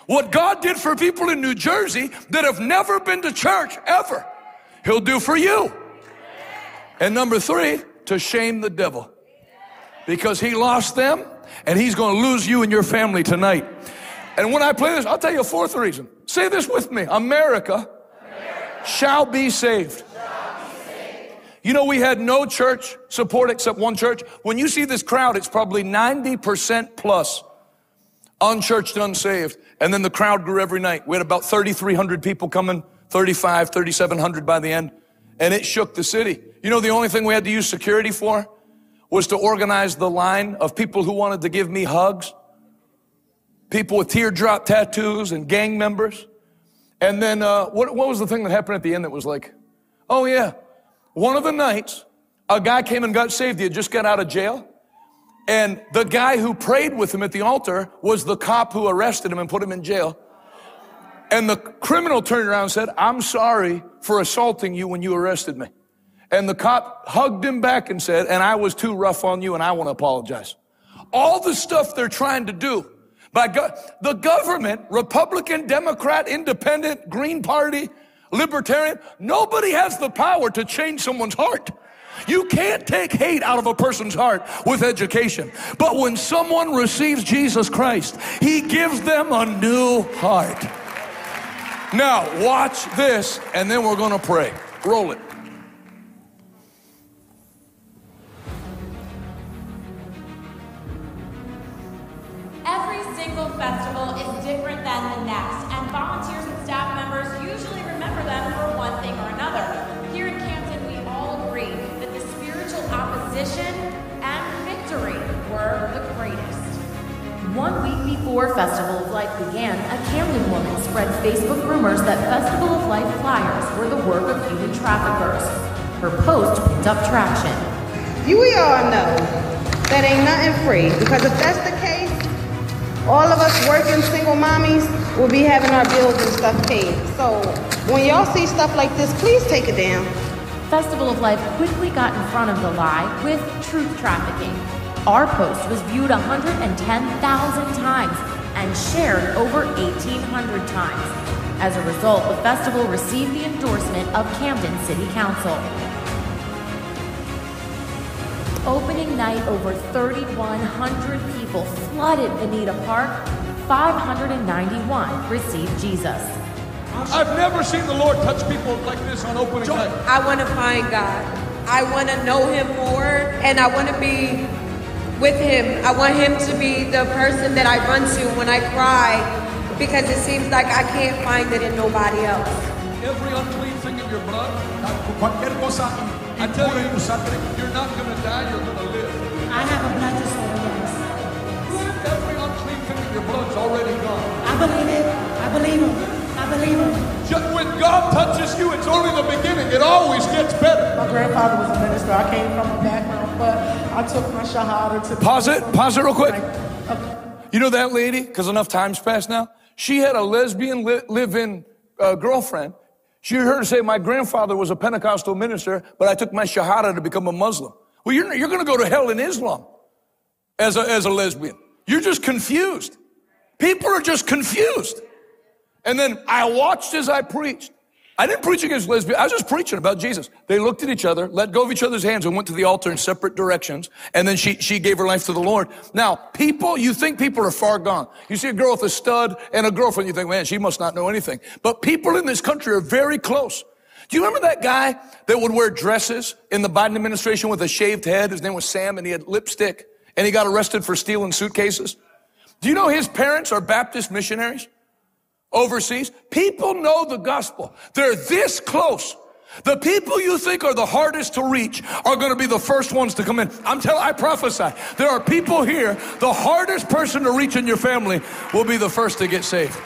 What God did for people in New Jersey that have never been to church ever, He'll do for you. And number three, to shame the devil because he lost them and he's going to lose you and your family tonight. And when I play this, I'll tell you a fourth reason. Say this with me America, America. Shall, be saved. You know, we had no church support except one church. When you see this crowd, it's probably 90% plus unchurched, unsaved. And then the crowd grew every night. We had about 3,300 people coming, 35, 3,700 by the end. And it shook the city. You know, the only thing we had to use security for was to organize the line of people who wanted to give me hugs, people with teardrop tattoos and gang members. And then, uh, what, what was the thing that happened at the end that was like, oh yeah, one of the nights, a guy came and got saved. He had just got out of jail. And the guy who prayed with him at the altar was the cop who arrested him and put him in jail. And the criminal turned around and said, I'm sorry for assaulting you when you arrested me. And the cop hugged him back and said, and I was too rough on you and I want to apologize. All the stuff they're trying to do by go- the government, Republican, Democrat, Independent, Green Party, Libertarian, nobody has the power to change someone's heart. You can't take hate out of a person's heart with education. But when someone receives Jesus Christ, he gives them a new heart. Now, watch this, and then we're going to pray. Roll it. Every single festival is different than the next, and volunteers One week before Festival of Life began, a Camden woman spread Facebook rumors that Festival of Life flyers were the work of human traffickers. Her post picked up traction. You we all know that ain't nothing free because if that's the case, all of us working single mommies will be having our bills and stuff paid. So when y'all see stuff like this, please take it down. Festival of Life quickly got in front of the lie with truth trafficking. Our post was viewed 110,000 times and shared over 1,800 times. As a result, the festival received the endorsement of Camden City Council. Opening night, over 3,100 people flooded Bonita Park. 591 received Jesus. I've never seen the Lord touch people like this on opening night. I want to find God. I want to know Him more, and I want to be with Him. I want Him to be the person that I run to when I cry because it seems like I can't find it in nobody else. Every unclean thing in your blood, Cualquier cosa I tell impura en tu you, sangre. you're not going to die, you're going to live. I have a blood disorder, yes. Every unclean thing in your blood's already gone. I believe it. I believe him. I believe him. Just when God touches you, it's only the beginning. It always gets better. My grandfather was a minister. I came from a background, but I took my shahada to. Pause it. Pause it real quick. You know that lady? Because enough time's passed now. She had a lesbian li- live-in uh, girlfriend. She heard her say, "My grandfather was a Pentecostal minister, but I took my shahada to become a Muslim." Well, you're, you're going to go to hell in Islam as a, as a lesbian. You're just confused. People are just confused. And then I watched as I preached. I didn't preach against lesbians. I was just preaching about Jesus. They looked at each other, let go of each other's hands, and went to the altar in separate directions. And then she, she gave her life to the Lord. Now, people, you think people are far gone. You see a girl with a stud and a girlfriend, you think, man, she must not know anything. But people in this country are very close. Do you remember that guy that would wear dresses in the Biden administration with a shaved head? His name was Sam, and he had lipstick, and he got arrested for stealing suitcases. Do you know his parents are Baptist missionaries? Overseas. People know the gospel. They're this close. The people you think are the hardest to reach are going to be the first ones to come in. I'm telling, I prophesy. There are people here, the hardest person to reach in your family will be the first to get saved.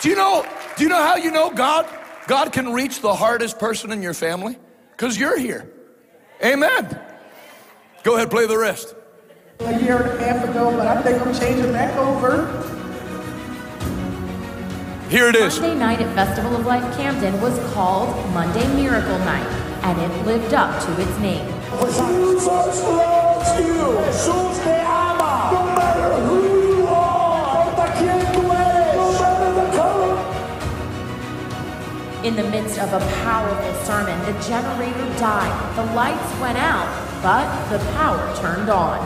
Do you know, do you know how you know God? God can reach the hardest person in your family? Because you're here. Amen. Go ahead, play the rest. A year and a half ago, but I think I'm changing back over. Here it is. Monday night at Festival of Life Camden was called Monday Miracle Night, and it lived up to its name. Jesus loves you. Jesús te ama. No matter who you are. No matter the color. In the midst of a powerful sermon, the generator died, the lights went out, but the power turned on.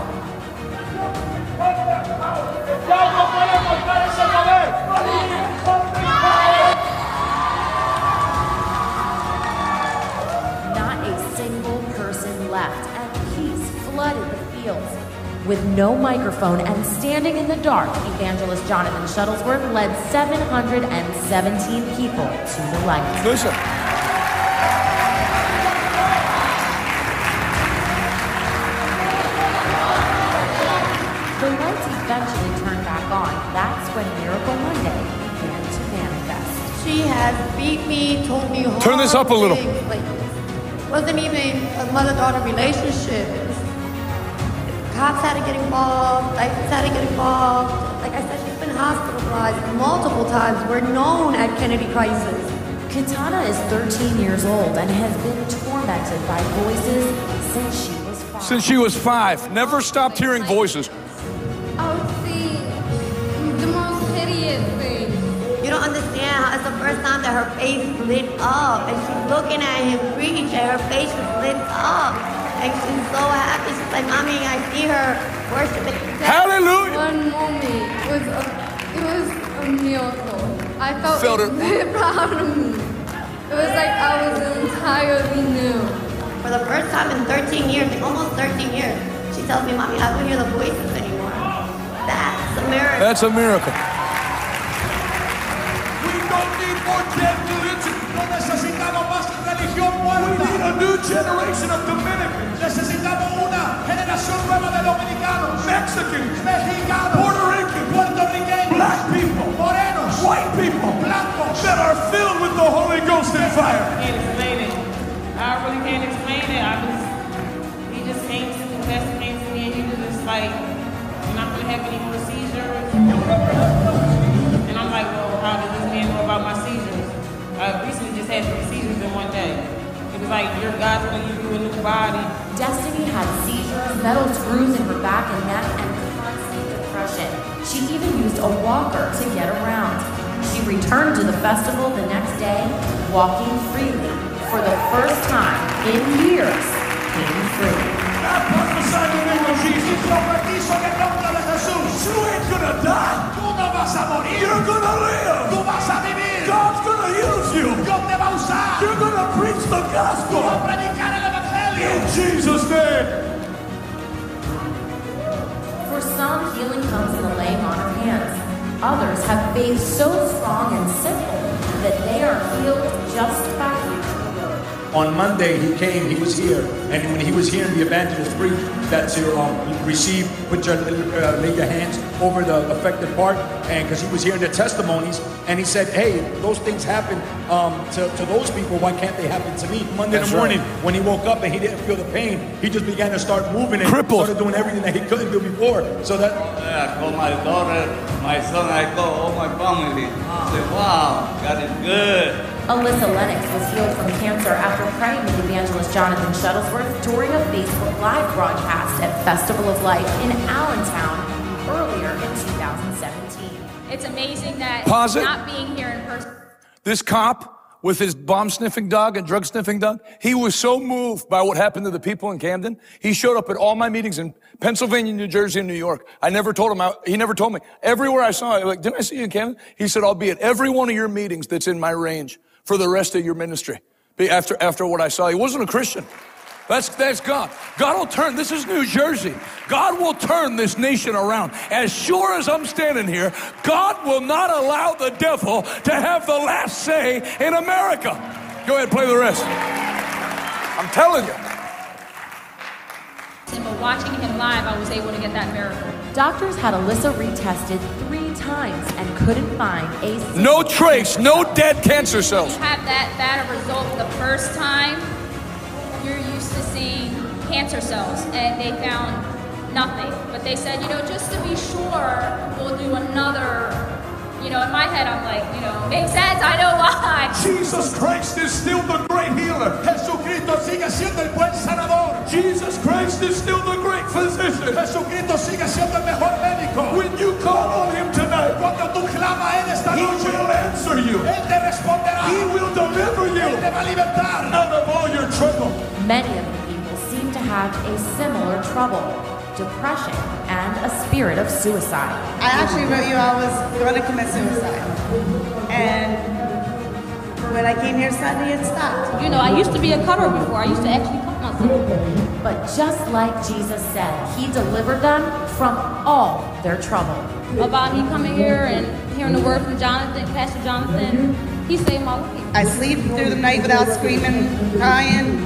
Flooded the fields. With no microphone and standing in the dark, evangelist Jonathan Shuttlesworth led 717 people to the light. Listen. The lights eventually turned back on. That's when Miracle Monday began to manifest. She has beat me, told me hard Turn this up a little. things, Like, wasn't even a mother-daughter relationship. Cops had to get involved. Like, had to get involved. Like I said, she's been hospitalized multiple times. We're known at Kennedy Crisis. Katana is 13 years old and has been tormented by voices since she was five. Since she was five, never oh, stopped hearing voices. I see the most hideous thing. You don't understand how it's the first time that her face lit up and she's looking at him preach and her face was lit up. And she's so happy. She's like, Mommy, I see her worshiping. Hallelujah. One moment was a, it was a miracle. I felt, Felt it. very proud of me. It was like I was entirely new. For the first time in 13 years, like almost 13 years, she tells me, Mommy, I don't hear the voices anymore. That's a miracle. That's a miracle. We don't need more dead religion. No necesitamos más religión muerta. We need a new generation of Dominicans. Necesitamos una generación nueva de dominicanos. Mexicans. Mexicanos. Puerto Ricans. Puertorriqueños. Black people. Morenos. White people. Blancos. That are filled with the Holy Ghost and fire. can't explain it. I really can't explain it. I was, he just came to the pastor came to me and he was just like, you're not gonna have any more seizures. And I'm like, well, how does this man know about my seizures? I recently just had three seizures in one day. It was like, your God's gonna give you a new body. Destiny had seizures, metal screws in her back and neck, and constant depression. She even used a walker to get around. She returned to the festival the next day, walking freely. For the first time in years, pain free. Profetizo en el nombre de Jesús. You ain't gonna die. Tú no vas a morir. You're gonna live. Tú vas a vivir. God's gonna use you. Dios te va a usar. You're gonna preach the gospel. Tú vas a predicar el evangelio. In Jesus' name. For For some, healing comes in the laying on of hands. Others have faith so strong and simple that they are healed just by hearing the word. On Monday, he came, he was here, and when he was hearing the evangelist preach, that to um, receive, put your, uh, lay your hands over the affected part, and because he was hearing the testimonies, and he said, hey, those things happen um, to, to those people, why can't they happen to me? Monday in That's the morning, right. when he woke up and he didn't feel the pain, he just began to start moving and Crippled. started doing everything that he couldn't do before. So that I called my daughter, my son, I called all my family. I say, wow, God is good. Alyssa Lennox was healed from cancer after praying with evangelist Jonathan Shuttlesworth during a Facebook Live broadcast at Festival of Life in Allentown earlier in 2017. It's amazing that Pause it. not being here in person. This cop with his bomb sniffing dog and drug sniffing dog, he was so moved by what happened to the people in Camden. He showed up at all my meetings in Pennsylvania, New Jersey, and New York. I never told him, I, he never told me. Everywhere I saw him, like, didn't I see you in Camden? He said, I'll be at every one of your meetings that's in my range for the rest of your ministry. After, after what I saw, he wasn't a Christian. That's, that's God. God will turn, this is New Jersey. God will turn this nation around. As sure as I'm standing here, God will not allow the devil to have the last say in America. Go ahead, play the rest. I'm telling you. But watching him live, I was able to get that miracle. Doctors had Alyssa retested three times and couldn't find a single No trace, no dead cancer cells. You have that bad a result the first time, you're used to seeing cancer cells, and they found nothing. But they said, you know, just to be sure, we'll do another. You know, in my head, I'm like, you know, makes sense. I know why. Jesus Christ is still the great healer. Jesucristo sigue siendo el buen sanador. Jesus Christ is still the great physician. Jesucristo sigue siendo el mejor médico. When you call on him tonight, cuando tú clamas a él esta noche, he will answer you. Él te responderá. He will deliver you. Él te va a libertar out of all your trouble. Many of the people seem to have a similar trouble depression and a spirit of suicide. I actually wrote you I was going to commit suicide. And when I came here Sunday, it stopped. You know, I used to be a cutter before. I used to actually cut myself. But just like Jesus said, He delivered them from all their trouble. About me coming here and hearing the word from Jonathan, Pastor Jonathan, he saved my life. I sleep through the night without screaming, crying.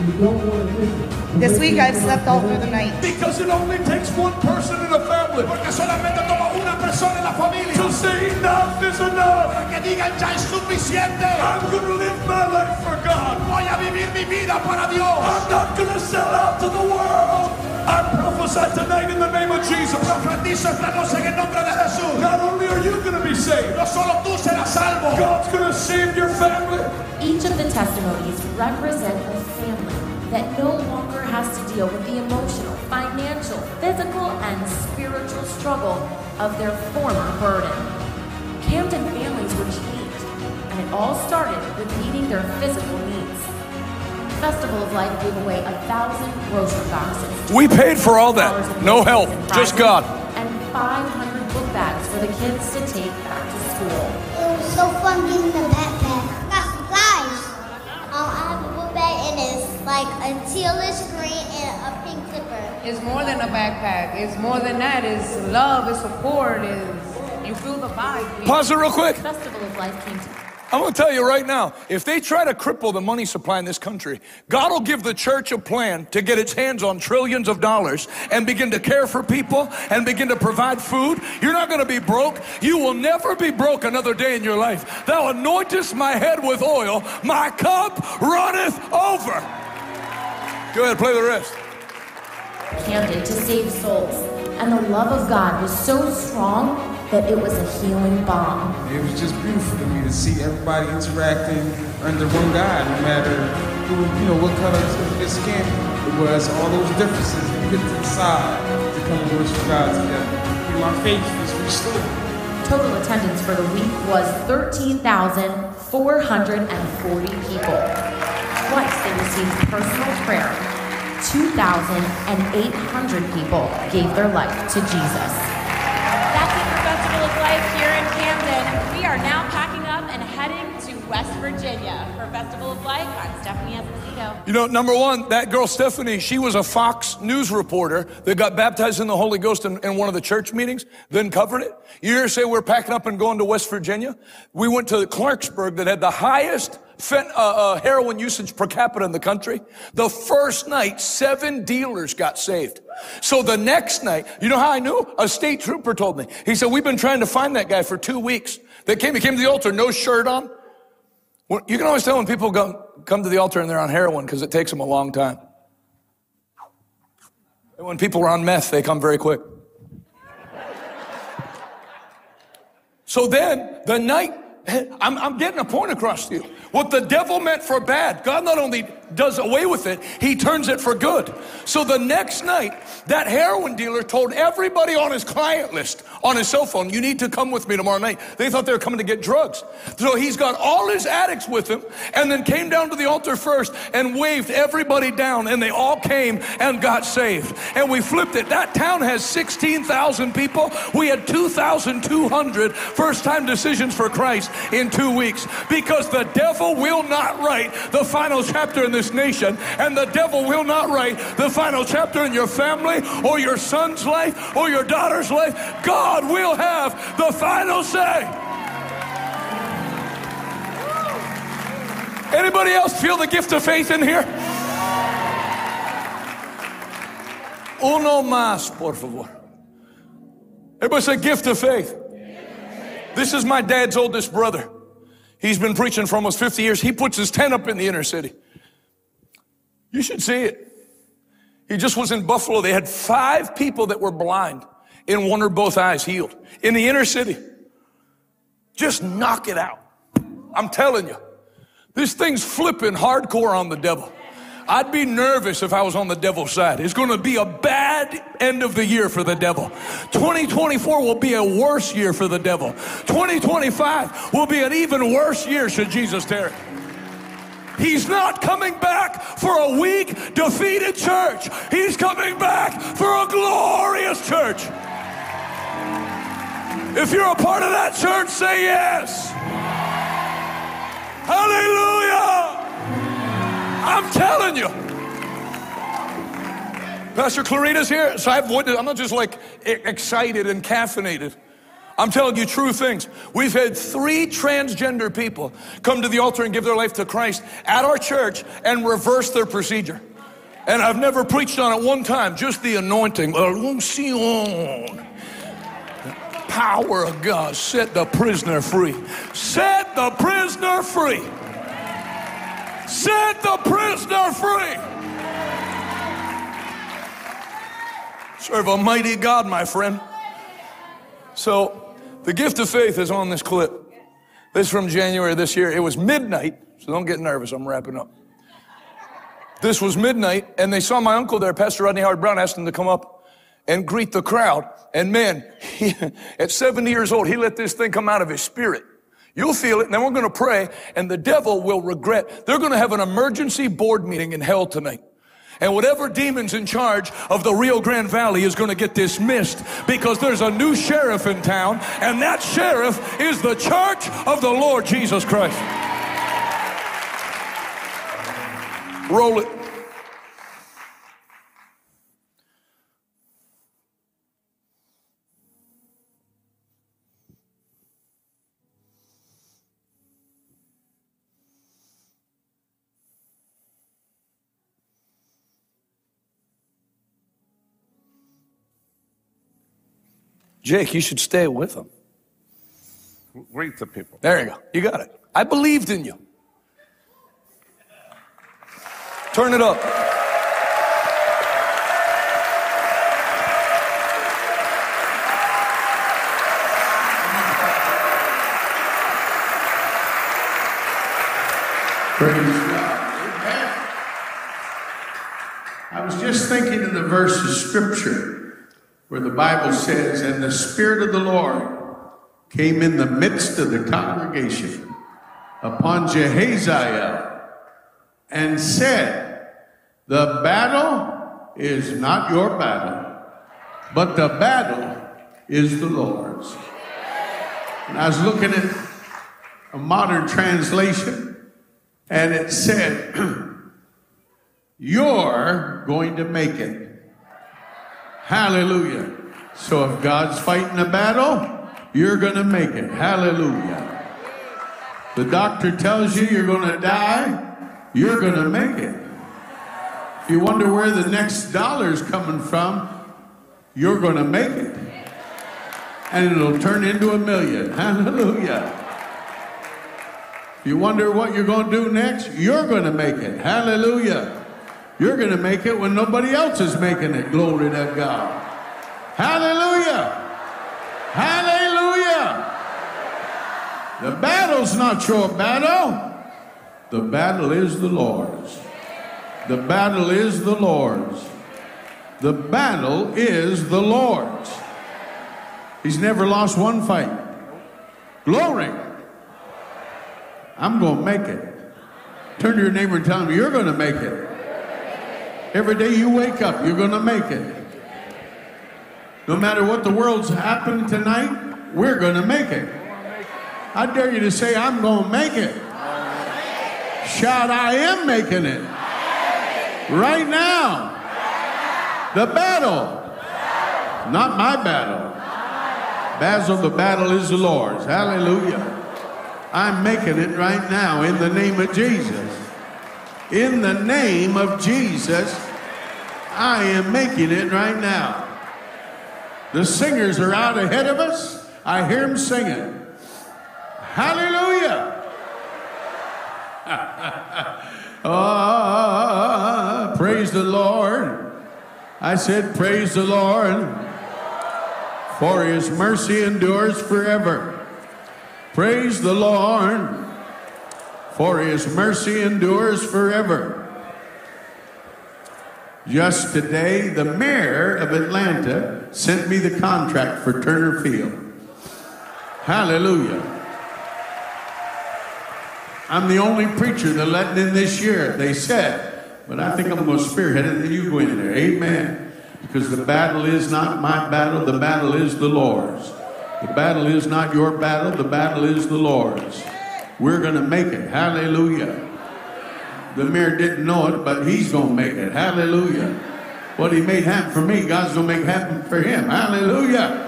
This week I've slept all through the night. Because it only takes one person in a family. Porque solamente toma una persona en la familia. To say enough is enough. Para que digan ya es suficiente. I'm gonna live my life for God. Voy a vivir mi vida para Dios. I'm not gonna sell out to the world. I prophesy tonight in the name of Jesus. Profetizo esta noche en el nombre de Jesús. Not only are you gonna be saved. No solo tú serás salvo. God's gonna save your family. Each of the testimonies represent a family that no longer has to deal with the emotional, financial, physical, and spiritual struggle of their former burden. Camden families were changed, and it all started with meeting their physical needs. Festival of Life gave away a thousand grocery boxes. We paid for all that. No help, just God. And 500 book bags for the kids to take back to school. It was so fun getting the backpack. I got supplies. Um, I have a book bag and it's like a tealish green and a pink clipper. It's more than a backpack. It's more than that. It's love. It's support. It's you feel the vibe. Pause it real quick. Festival of Life came to I'm going to tell you right now, if they try to cripple the money supply in this country, God will give the church a plan to get its hands on trillions of dollars and begin to care for people and begin to provide food. You're not going to be broke. You will never be broke another day in your life. Thou anointest my head with oil, my cup runneth over. Go ahead, play the rest. Camden to save souls, and the love of God was so strong that it was a healing balm. It was just beautiful to me to see everybody interacting under one God, no matter who, you know, what color his skin it was, all those differences. We get to decide to come and worship God together. And my faith was restored. Total attendance for the week was 13,440 people. Twice they received personal prayer. 2,800 people gave their life to Jesus. That's it for Festival of Life here in Camden. We are now packing up and heading to West Virginia. Virginia. For Festival of Life, I'm Stephanie Esposito. You know, number one, that girl Stephanie, she was a Fox News reporter that got baptized in the Holy Ghost in, in one of the church meetings, then covered it. You hear her say we're packing up and going to West Virginia? We went to Clarksburg that had the highest fent- uh, uh, heroin usage per capita in the country. The first night, seven dealers got saved. So the next night, you know how I knew? A state trooper told me. He said, we've been trying to find that guy for two weeks. They came, he came to the altar, no shirt on. Well, You can always tell when people come, come to the altar and they're on heroin because it takes them a long time. And when people are on meth, they come very quick. So then, the night, I'm, I'm getting a point across to you. What the devil meant for bad, God not only does away with it, he turns it for good. So the next night, that heroin dealer told everybody on his client list, on his cell phone, you need to come with me tomorrow night. They thought they were coming to get drugs. So he's got all his addicts with him and then came down to the altar first and waved everybody down and they all came and got saved. And we flipped it. That town has 16,000 people. We had 2,200 first time decisions for Christ in two weeks because the devil will not write the final chapter in this nation and the devil will not write the final chapter in your family or your son's life or your daughter's life. God will have the final say. Anybody else feel the gift of faith in here? Uno más, por favor. Everybody say gift of faith. This is my dad's oldest brother. He's been preaching for almost 50 years. He puts his tent up in the inner city. You should see it. He just was in Buffalo. They had five people that were blind in one or both eyes healed in the inner city. Just knock it out. I'm telling you, this thing's flipping hardcore on the devil. I'd be nervous if I was on the devil's side. It's going to be a bad end of the year for the devil. 2024 will be a worse year for the devil. 2025 will be an even worse year should Jesus tarry. He's not coming back for a weak, defeated church. He's coming back for a glorious church. If you're a part of that church, say yes. Hallelujah. I'm telling you. Pastor Clarita's here, so I've witnessed, I'm not just like excited and caffeinated. I'm telling you true things. We've had three transgender people come to the altar and give their life to Christ at our church and reverse their procedure. And I've never preached on it one time, just the anointing. Power of God set the prisoner free. Set the prisoner free. Set the prisoner free. Serve a mighty God, my friend. So, the gift of faith is on this clip. This is from January this year. It was midnight, so don't get nervous. I'm wrapping up. This was midnight, and they saw my uncle there, Pastor Rodney Howard-Browne, asked him to come up and greet the crowd. And man, he, at 70 years old, he let this thing come out of his spirit. You'll feel it, and then we're going to pray, and the devil will regret. They're going to have an emergency board meeting in hell tonight. And whatever demon's in charge of the Rio Grande Valley is going to get dismissed because there's a new sheriff in town, and that sheriff is the church of the Lord Jesus Christ. Roll it. Jake, you should stay with them. Greet the people. There you go. You got it. I believed in you. Turn it up. Praise God. Amen. I was just thinking of the verse of scripture where the Bible says, And the Spirit of the Lord came in the midst of the congregation upon Jahaziel and said, The battle is not your battle, but the battle is the Lord's. And I was looking at a modern translation, and it said, You're going to make it. Hallelujah. So if God's fighting a battle, you're going to make it. Hallelujah. The doctor tells you you're going to die, you're going to make it. If you wonder where the next dollar's coming from, you're going to make it. And it'll turn into a million. Hallelujah. If you wonder what you're going to do next, you're going to make it. Hallelujah. You're going to make it when nobody else is making it. Glory to God. Hallelujah. Hallelujah. The battle's not your battle. The battle is the Lord's. The battle is the Lord's. The battle is the Lord's. He's never lost one fight. Glory. I'm going to make it. Turn to your neighbor and tell him, You're going to make it. Every day you wake up, you're going to make it. No matter what the world's happening tonight, we're going to make it. I dare you to say, I'm going to make it. Shout, I am making it. Right now. The battle. Not my battle. Basil, the battle is the Lord's. Hallelujah. I'm making it right now in the name of Jesus. In the name of Jesus, I am making it right now. The singers are out ahead of us. I hear them singing. Hallelujah. oh, praise the Lord. I said, Praise the Lord, for his mercy endures forever. Praise the Lord, for his mercy endures forever. Just today, the mayor of Atlanta sent me the contract for Turner Field. Hallelujah. I'm the only preacher they're letting in this year, they said. But I think I'm going to spearhead it and you go in there. Amen. Because the battle is not my battle, the battle is the Lord's. The battle is not your battle, the battle is the Lord's. We're going to make it. Hallelujah. The mayor didn't know it, but he's going to make it. Hallelujah. What he made happen for me, God's going to make happen for him. Hallelujah.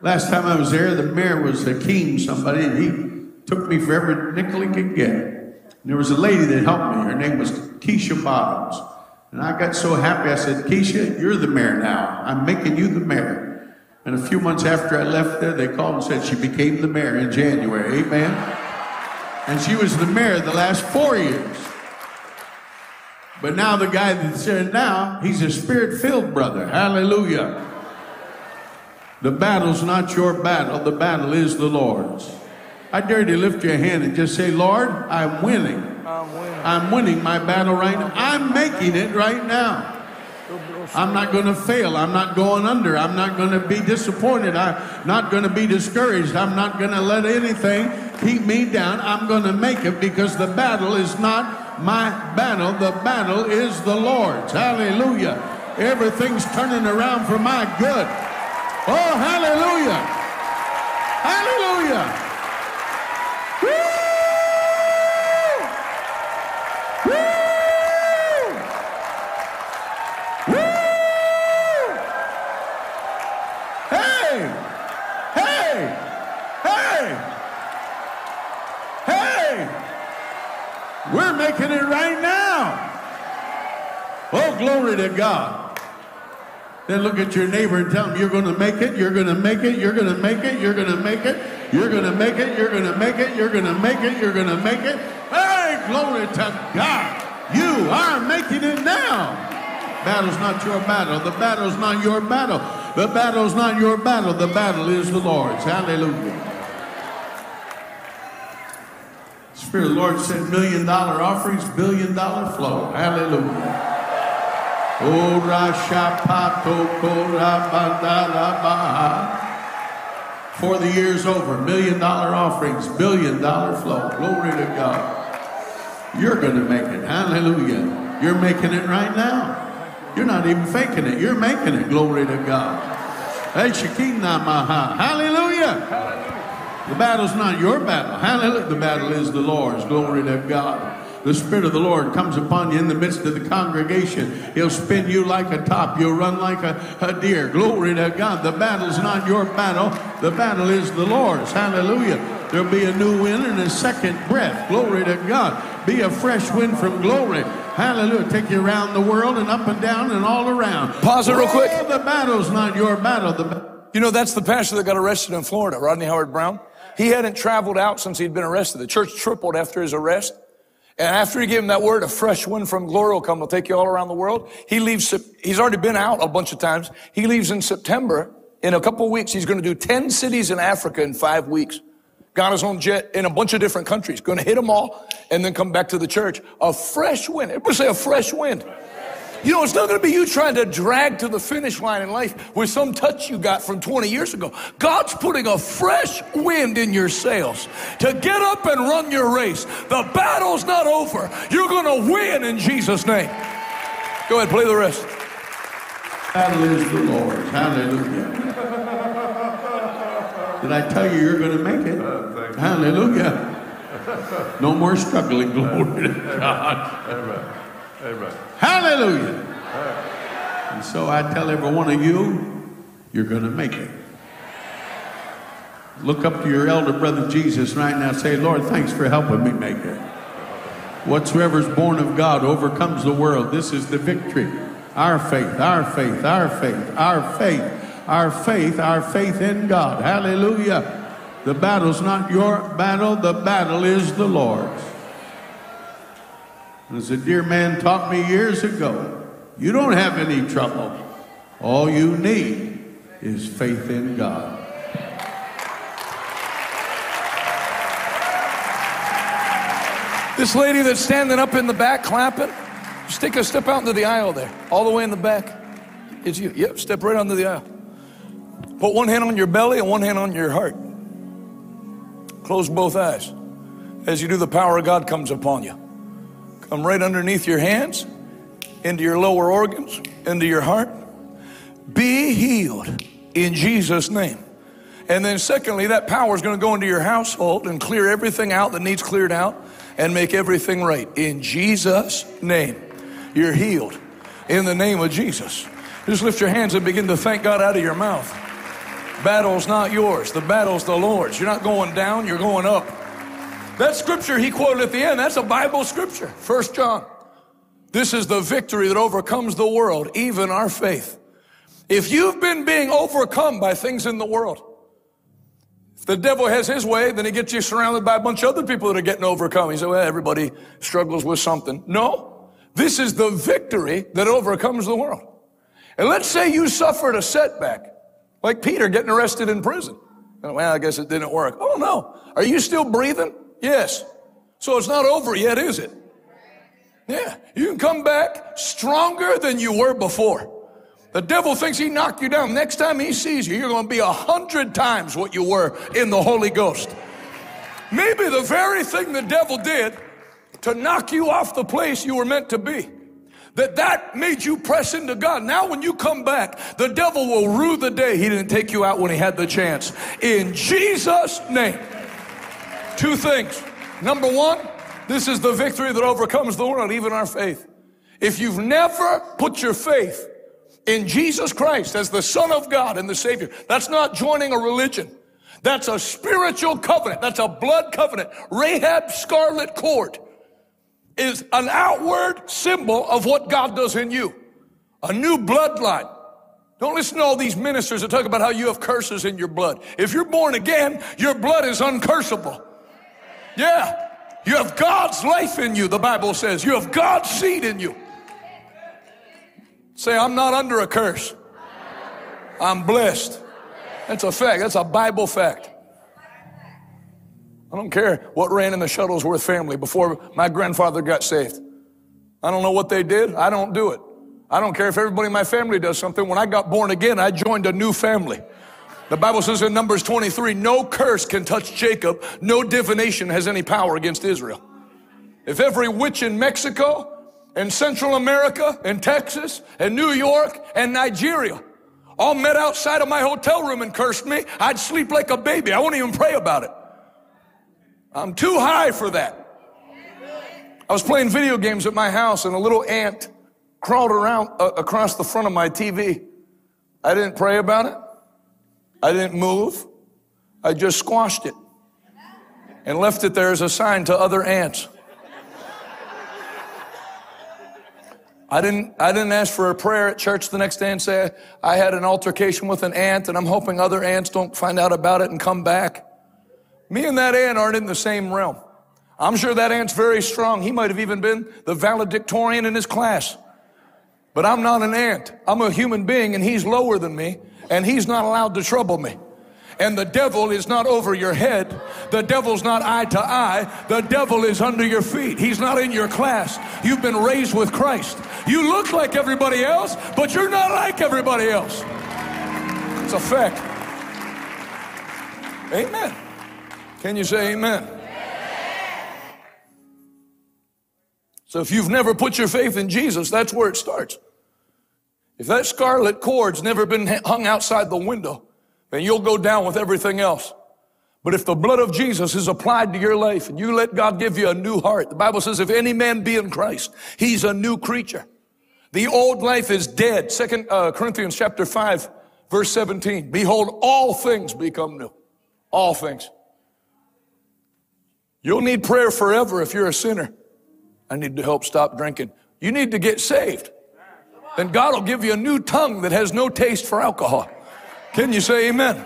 Last time I was there, the mayor was a king, somebody, and he took me for every nickel he could get. And there was a lady that helped me. Her name was Keisha Bottoms. And I got so happy, I said, Keisha, you're the mayor now. I'm making you the mayor. And a few months after I left there, they called and said she became the mayor in January. Amen. And she was the mayor the last four years. But now the guy that's there now, he's a spirit-filled brother. Hallelujah. The battle's not your battle, the battle is the Lord's. I dare you to lift your hand and just say, Lord, I'm winning. I'm winning. I'm winning my battle right now. I'm making it right now. I'm not going to fail. I'm not going under. I'm not going to be disappointed. I'm not going to be discouraged. I'm not going to let anything keep me down. I'm going to make it because the battle is not my battle. The battle is the Lord's. Hallelujah. Everything's turning around for my good. Oh, hallelujah. Hallelujah. Making it right now. Oh, glory to God. Then look at your neighbor and tell him, You're going to make it, you're going to make it, you're going to make it, you're going to make it, you're going to make it, you're going to make it, you're going to make it, you're going to make it. Hey, glory to God. You are making it now. Battle's not your battle. The battle's not your battle. The battle's not your battle. The battle is the Lord's. Hallelujah. Spirit of the Lord said million dollar offerings, billion dollar flow. Hallelujah. Oh. For the year's over, million dollar offerings, billion dollar flow. Glory to God. You're going to make it. Hallelujah. You're making it right now. You're not even faking it. You're making it. Glory to God. Hey, Shekinah Maha. Hallelujah. The battle's not your battle. Hallelujah. The battle is the Lord's. Glory to God. The Spirit of the Lord comes upon you in the midst of the congregation. He'll spin you like a top. You'll run like a, a deer. Glory to God. The battle's not your battle. The battle is the Lord's. Hallelujah. There'll be a new wind and a second breath. Glory to God. Be a fresh wind from glory. Hallelujah. Take you around the world and up and down and all around. Pause it real quick. Oh, the battle's not your battle. The You know, that's the pastor that got arrested in Florida, Rodney Howard-Browne. He hadn't traveled out since he'd been arrested. The church tripled after his arrest. And after he gave him that word, a fresh wind from glory will come. Will take you all around the world. He leaves. He's already been out a bunch of times. He leaves in September. In a couple weeks, he's going to do 10 cities in Africa in five weeks. Got his own jet in a bunch of different countries. Going to hit them all and then come back to the church. A fresh wind. Everybody say a fresh wind. You know, it's not going to be you trying to drag to the finish line in life with some touch you got from 20 years ago. God's putting a fresh wind in your sails to get up and run your race. The battle's not over. You're going to win in Jesus' name. Go ahead, play the rest. battle is the Lord's. Hallelujah. Did I tell you you're going to make it? Hallelujah. No more struggling. Glory to God. Amen. Amen. Hallelujah. And so I tell every one of you, you're going to make it. Look up to your elder brother Jesus right now. Say, Lord, thanks for helping me make it. Whatsoever's born of God overcomes the world. This is the victory. Our faith, our faith, our faith, our faith, our faith, our faith in God. Hallelujah. The battle's not your battle, the battle is the Lord's. As a dear man taught me years ago, you don't have any trouble. All you need is faith in God. This lady that's standing up in the back clapping, take a step out into the aisle there, all the way in the back. It's you. Yep, step right onto the aisle. Put one hand on your belly and one hand on your heart. Close both eyes. As you do, the power of God comes upon you. Come right underneath your hands, into your lower organs, into your heart. Be healed in Jesus' name. And then, secondly, that power is going to go into your household and clear everything out that needs cleared out and make everything right. In Jesus' name, you're healed. In the name of Jesus. Just lift your hands and begin to thank God out of your mouth. Battle's not yours, the battle's the Lord's. You're not going down, you're going up. That scripture he quoted at the end, that's a Bible scripture. First John. This is the victory that overcomes the world, even our faith. If you've been being overcome by things in the world, if the devil has his way, then he gets you surrounded by a bunch of other people that are getting overcome. He said, well, everybody struggles with something. No, this is the victory that overcomes the world. And let's say you suffered a setback, like Peter getting arrested in prison. Well, I guess it didn't work. Oh no. Are you still breathing? Yes. So it's not over yet, is it? Yeah. You can come back stronger than you were before. The devil thinks he knocked you down. Next time he sees you, you're going to be a hundred times what you were in the Holy Ghost. Maybe the very thing the devil did to knock you off the place you were meant to be. That that made you press into God. Now when you come back, the devil will rue the day he didn't take you out when he had the chance. In Jesus' name. Two things. Number one, this is the victory that overcomes the world, even our faith. If you've never put your faith in Jesus Christ as the Son of God and the Savior, that's not joining a religion. That's a spiritual covenant. That's a blood covenant. Rahab scarlet cord is an outward symbol of what God does in you. A new bloodline. Don't listen to all these ministers that talk about how you have curses in your blood. If you're born again, your blood is uncursable. Yeah. You have God's life in you, the Bible says. You have God's seed in you. Say, I'm not under a curse. I'm blessed. That's a fact. That's a Bible fact. I don't care what ran in the Shuttlesworth family before my grandfather got saved. I don't know what they did. I don't do it. I don't care if everybody in my family does something. When I got born again, I joined a new family. The Bible says in Numbers 23, no curse can touch Jacob. No divination has any power against Israel. If every witch in Mexico and Central America and Texas and New York and Nigeria all met outside of my hotel room and cursed me, I'd sleep like a baby. I won't even pray about it. I'm too high for that. I was playing video games at my house and a little ant crawled around uh, across the front of my TV. I didn't pray about it. I didn't move. I just squashed it and left it there as a sign to other ants. I didn't, I didn't ask for a prayer at church the next day and say I had an altercation with an ant and I'm hoping other ants don't find out about it and come back. Me and that ant aren't in the same realm. I'm sure that ant's very strong. He might have even been the valedictorian in his class. But I'm not an ant. I'm a human being and he's lower than me and he's not allowed to trouble me. And the devil is not over your head. The devil's not eye to eye. The devil is under your feet. He's not in your class. You've been raised with Christ. You look like everybody else, but you're not like everybody else. It's a fact. Amen. Can you say amen? So if you've never put your faith in Jesus, that's where it starts. If that scarlet cord's never been hung outside the window, then you'll go down with everything else. But if the blood of Jesus is applied to your life and you let God give you a new heart, the Bible says, if any man be in Christ, he's a new creature. The old life is dead. Second uh, Corinthians chapter 5, verse 17. Behold, all things become new. All things. You'll need prayer forever if you're a sinner. I need to help stop drinking. You need to get saved. Then God will give you a new tongue that has no taste for alcohol. Can you say amen?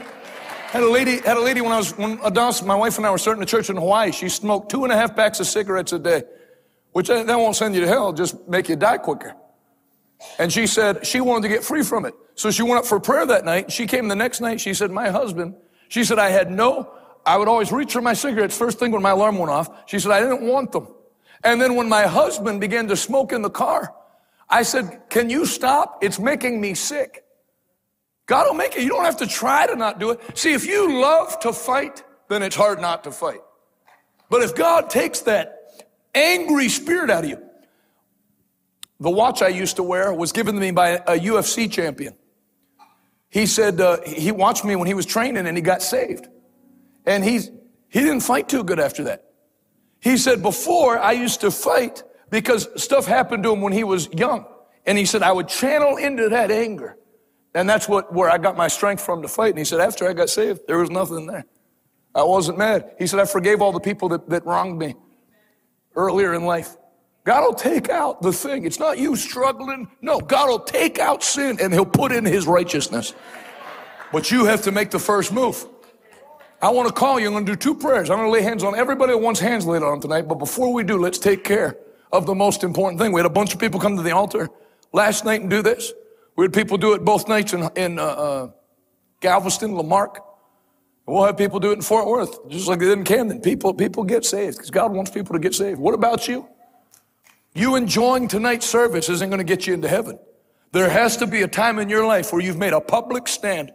Had a lady, had a lady when I was, when Adalis, my wife and I were starting a church in Hawaii. She smoked two and a half packs of cigarettes a day, which that won't send you to hell, just make you die quicker. And she said she wanted to get free from it. So she went up for prayer that night. She came the next night. She said, my husband, she said, I had no, I would always reach for my cigarettes first thing when my alarm went off. She said, I didn't want them. And then when my husband began to smoke in the car, I said, can you stop? It's making me sick. God will make it. You don't have to try to not do it. See, if you love to fight, then it's hard not to fight. But if God takes that angry spirit out of you, the watch I used to wear was given to me by a UFC champion. He said uh, he watched me when he was training and he got saved. And he's, he didn't fight too good after that. He said, before I used to fight because stuff happened to him when he was young. And he said, I would channel into that anger. And that's what, where I got my strength from to fight. And he said, after I got saved, there was nothing there. I wasn't mad. He said, I forgave all the people that, that wronged me earlier in life. God will take out the thing. It's not you struggling. No, God will take out sin and he'll put in his righteousness. But you have to make the first move. I want to call you. I'm going to do two prayers. I'm going to lay hands on everybody that wants hands laid on tonight. But before we do, let's take care of the most important thing. We had a bunch of people come to the altar last night and do this. We had people do it both nights in, in uh, uh, Galveston, La Marque. We'll have people do it in Fort Worth, just like they did in Camden. People, people get saved because God wants people to get saved. What about you? You enjoying tonight's service isn't going to get you into heaven. There has to be a time in your life where you've made a public stand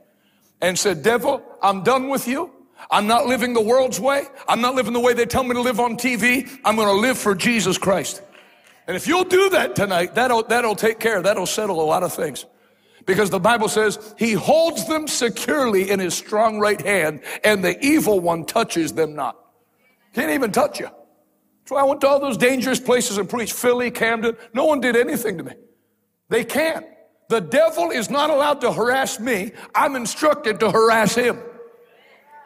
and said, Devil, I'm done with you. I'm not living the world's way. I'm not living the way they tell me to live on TV. I'm going to live for Jesus Christ. And if you'll do that tonight, that'll, that'll take care, that'll settle a lot of things. Because the Bible says he holds them securely in his strong right hand and the evil one touches them not. Can't even touch you. That's why I went to all those dangerous places and preached Philly, Camden. No one did anything to me. They can't. The devil is not allowed to harass me. I'm instructed to harass him.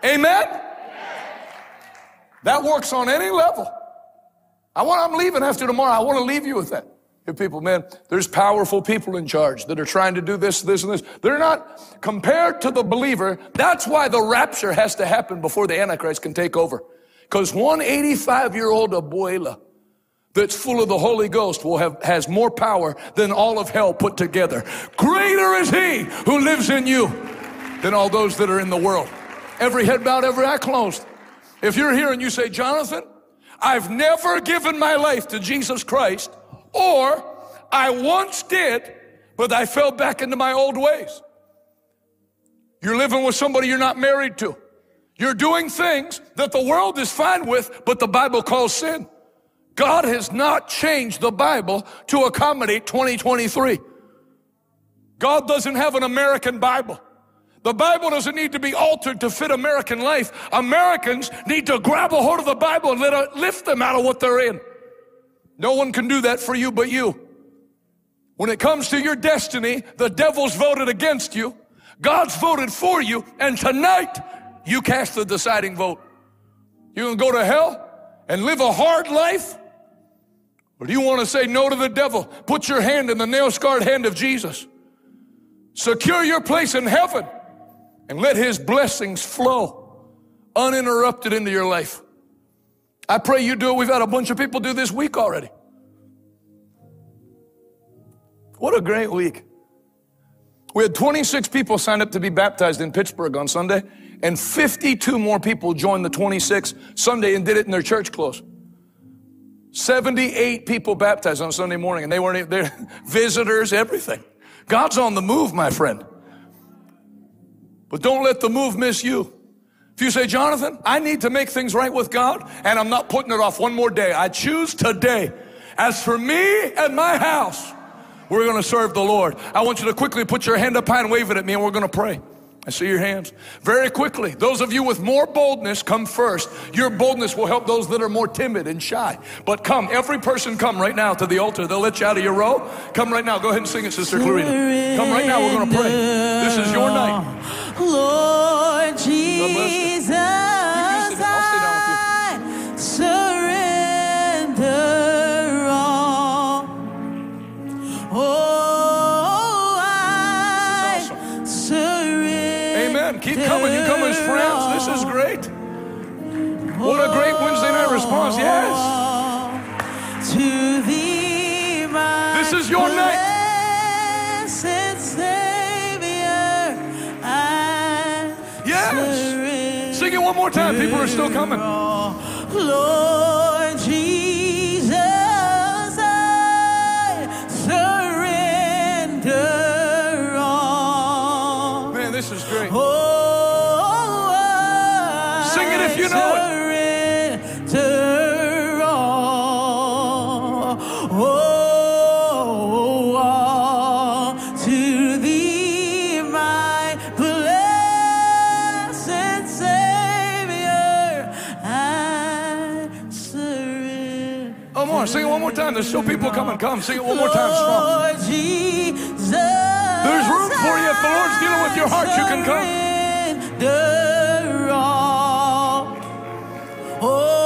Amen? That works on any level. I want, I'm leaving after tomorrow. I want to leave you with that You people, man, there's powerful people in charge that are trying to do this, this, and this. They're not compared to the believer. That's why the rapture has to happen before the Antichrist can take over. Because one 85 year old abuela that's full of the Holy Ghost will have, has more power than all of hell put together. Greater is he who lives in you than all those that are in the world. Every head bowed, every eye closed. If you're here and you say, Jonathan, I've never given my life to Jesus Christ, or I once did, but I fell back into my old ways. You're living with somebody you're not married to. You're doing things that the world is fine with, but the Bible calls sin. God has not changed the Bible to accommodate 2023. God doesn't have an American Bible. The Bible doesn't need to be altered to fit American life. Americans need to grab a hold of the Bible and let it lift them out of what they're in. No one can do that for you but you. When it comes to your destiny, the devil's voted against you. God's voted for you. And tonight, you cast the deciding vote. You gonna go to hell and live a hard life? Or do you want to say no to the devil? Put your hand in the nail scarred hand of Jesus. Secure your place in heaven and let his blessings flow uninterrupted into your life. I pray you do it. We've had a bunch of people do this week already. What a great week. We had 26 people sign up to be baptized in Pittsburgh on Sunday, and 52 more people joined the 26 Sunday and did it in their church clothes. 78 people baptized on Sunday morning, and they weren't even there visitors, everything. God's on the move, my friend. But don't let the move miss you. If you say, Jonathan, I need to make things right with God, and I'm not putting it off one more day, I choose today. As for me and my house, we're going to serve the Lord. I want you to quickly put your hand up high and wave it at me, and we're going to pray. I see your hands. Very quickly, those of you with more boldness come first. Your boldness will help those that are more timid and shy. But come, every person come right now to the altar. They'll let you out of your row. Come right now. Go ahead and sing it, Sister Clarita. Come right now. We're going to pray. This is your night. Lord Jesus, I surrender all. Oh, coming. You come as friends. This is great. What a great Wednesday night response. Yes. To thee, my This is your night. blessed Savior, I Yes. Sing it one more time. People are still coming. Lord Jesus, more. Time. There's still people coming. Come. Sing it one more time. Strong. There's room for you. If the Lord's dealing with your heart, you can come. Oh,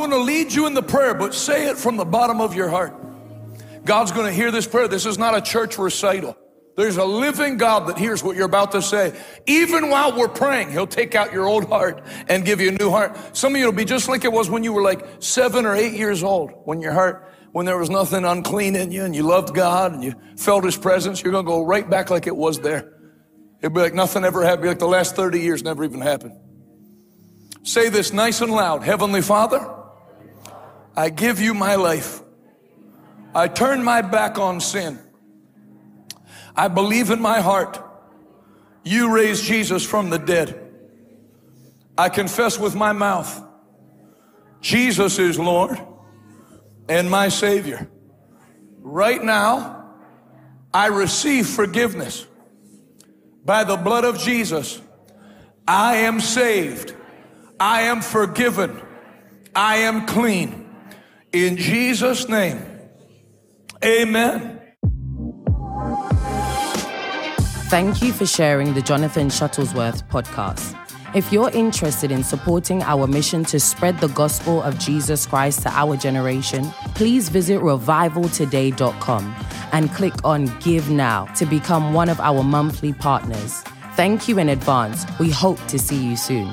going to lead you in the prayer, but say it from the bottom of your heart. God's going to hear this prayer. This is not a church recital. There's a living God that hears what you're about to say. Even while we're praying, He'll take out your old heart and give you a new heart. Some of you will be just like it was when you were like seven or eight years old, when your heart, when there was nothing unclean in you and you loved God and you felt His presence. You're going to go right back like it was there. It'll be like nothing ever happened. Like the last 30 years never even happened. Say this nice and loud. Heavenly Father, I give you my life. I turn my back on sin. I believe in my heart you raised Jesus from the dead. I confess with my mouth Jesus is Lord and my Savior. Right now, I receive forgiveness by the blood of Jesus. I am saved. I am forgiven. I am clean. In Jesus' name, amen. Thank you for sharing the Jonathan Shuttlesworth podcast. If you're interested in supporting our mission to spread the gospel of Jesus Christ to our generation, please visit revivaltoday.com and click on Give Now to become one of our monthly partners. Thank you in advance. We hope to see you soon.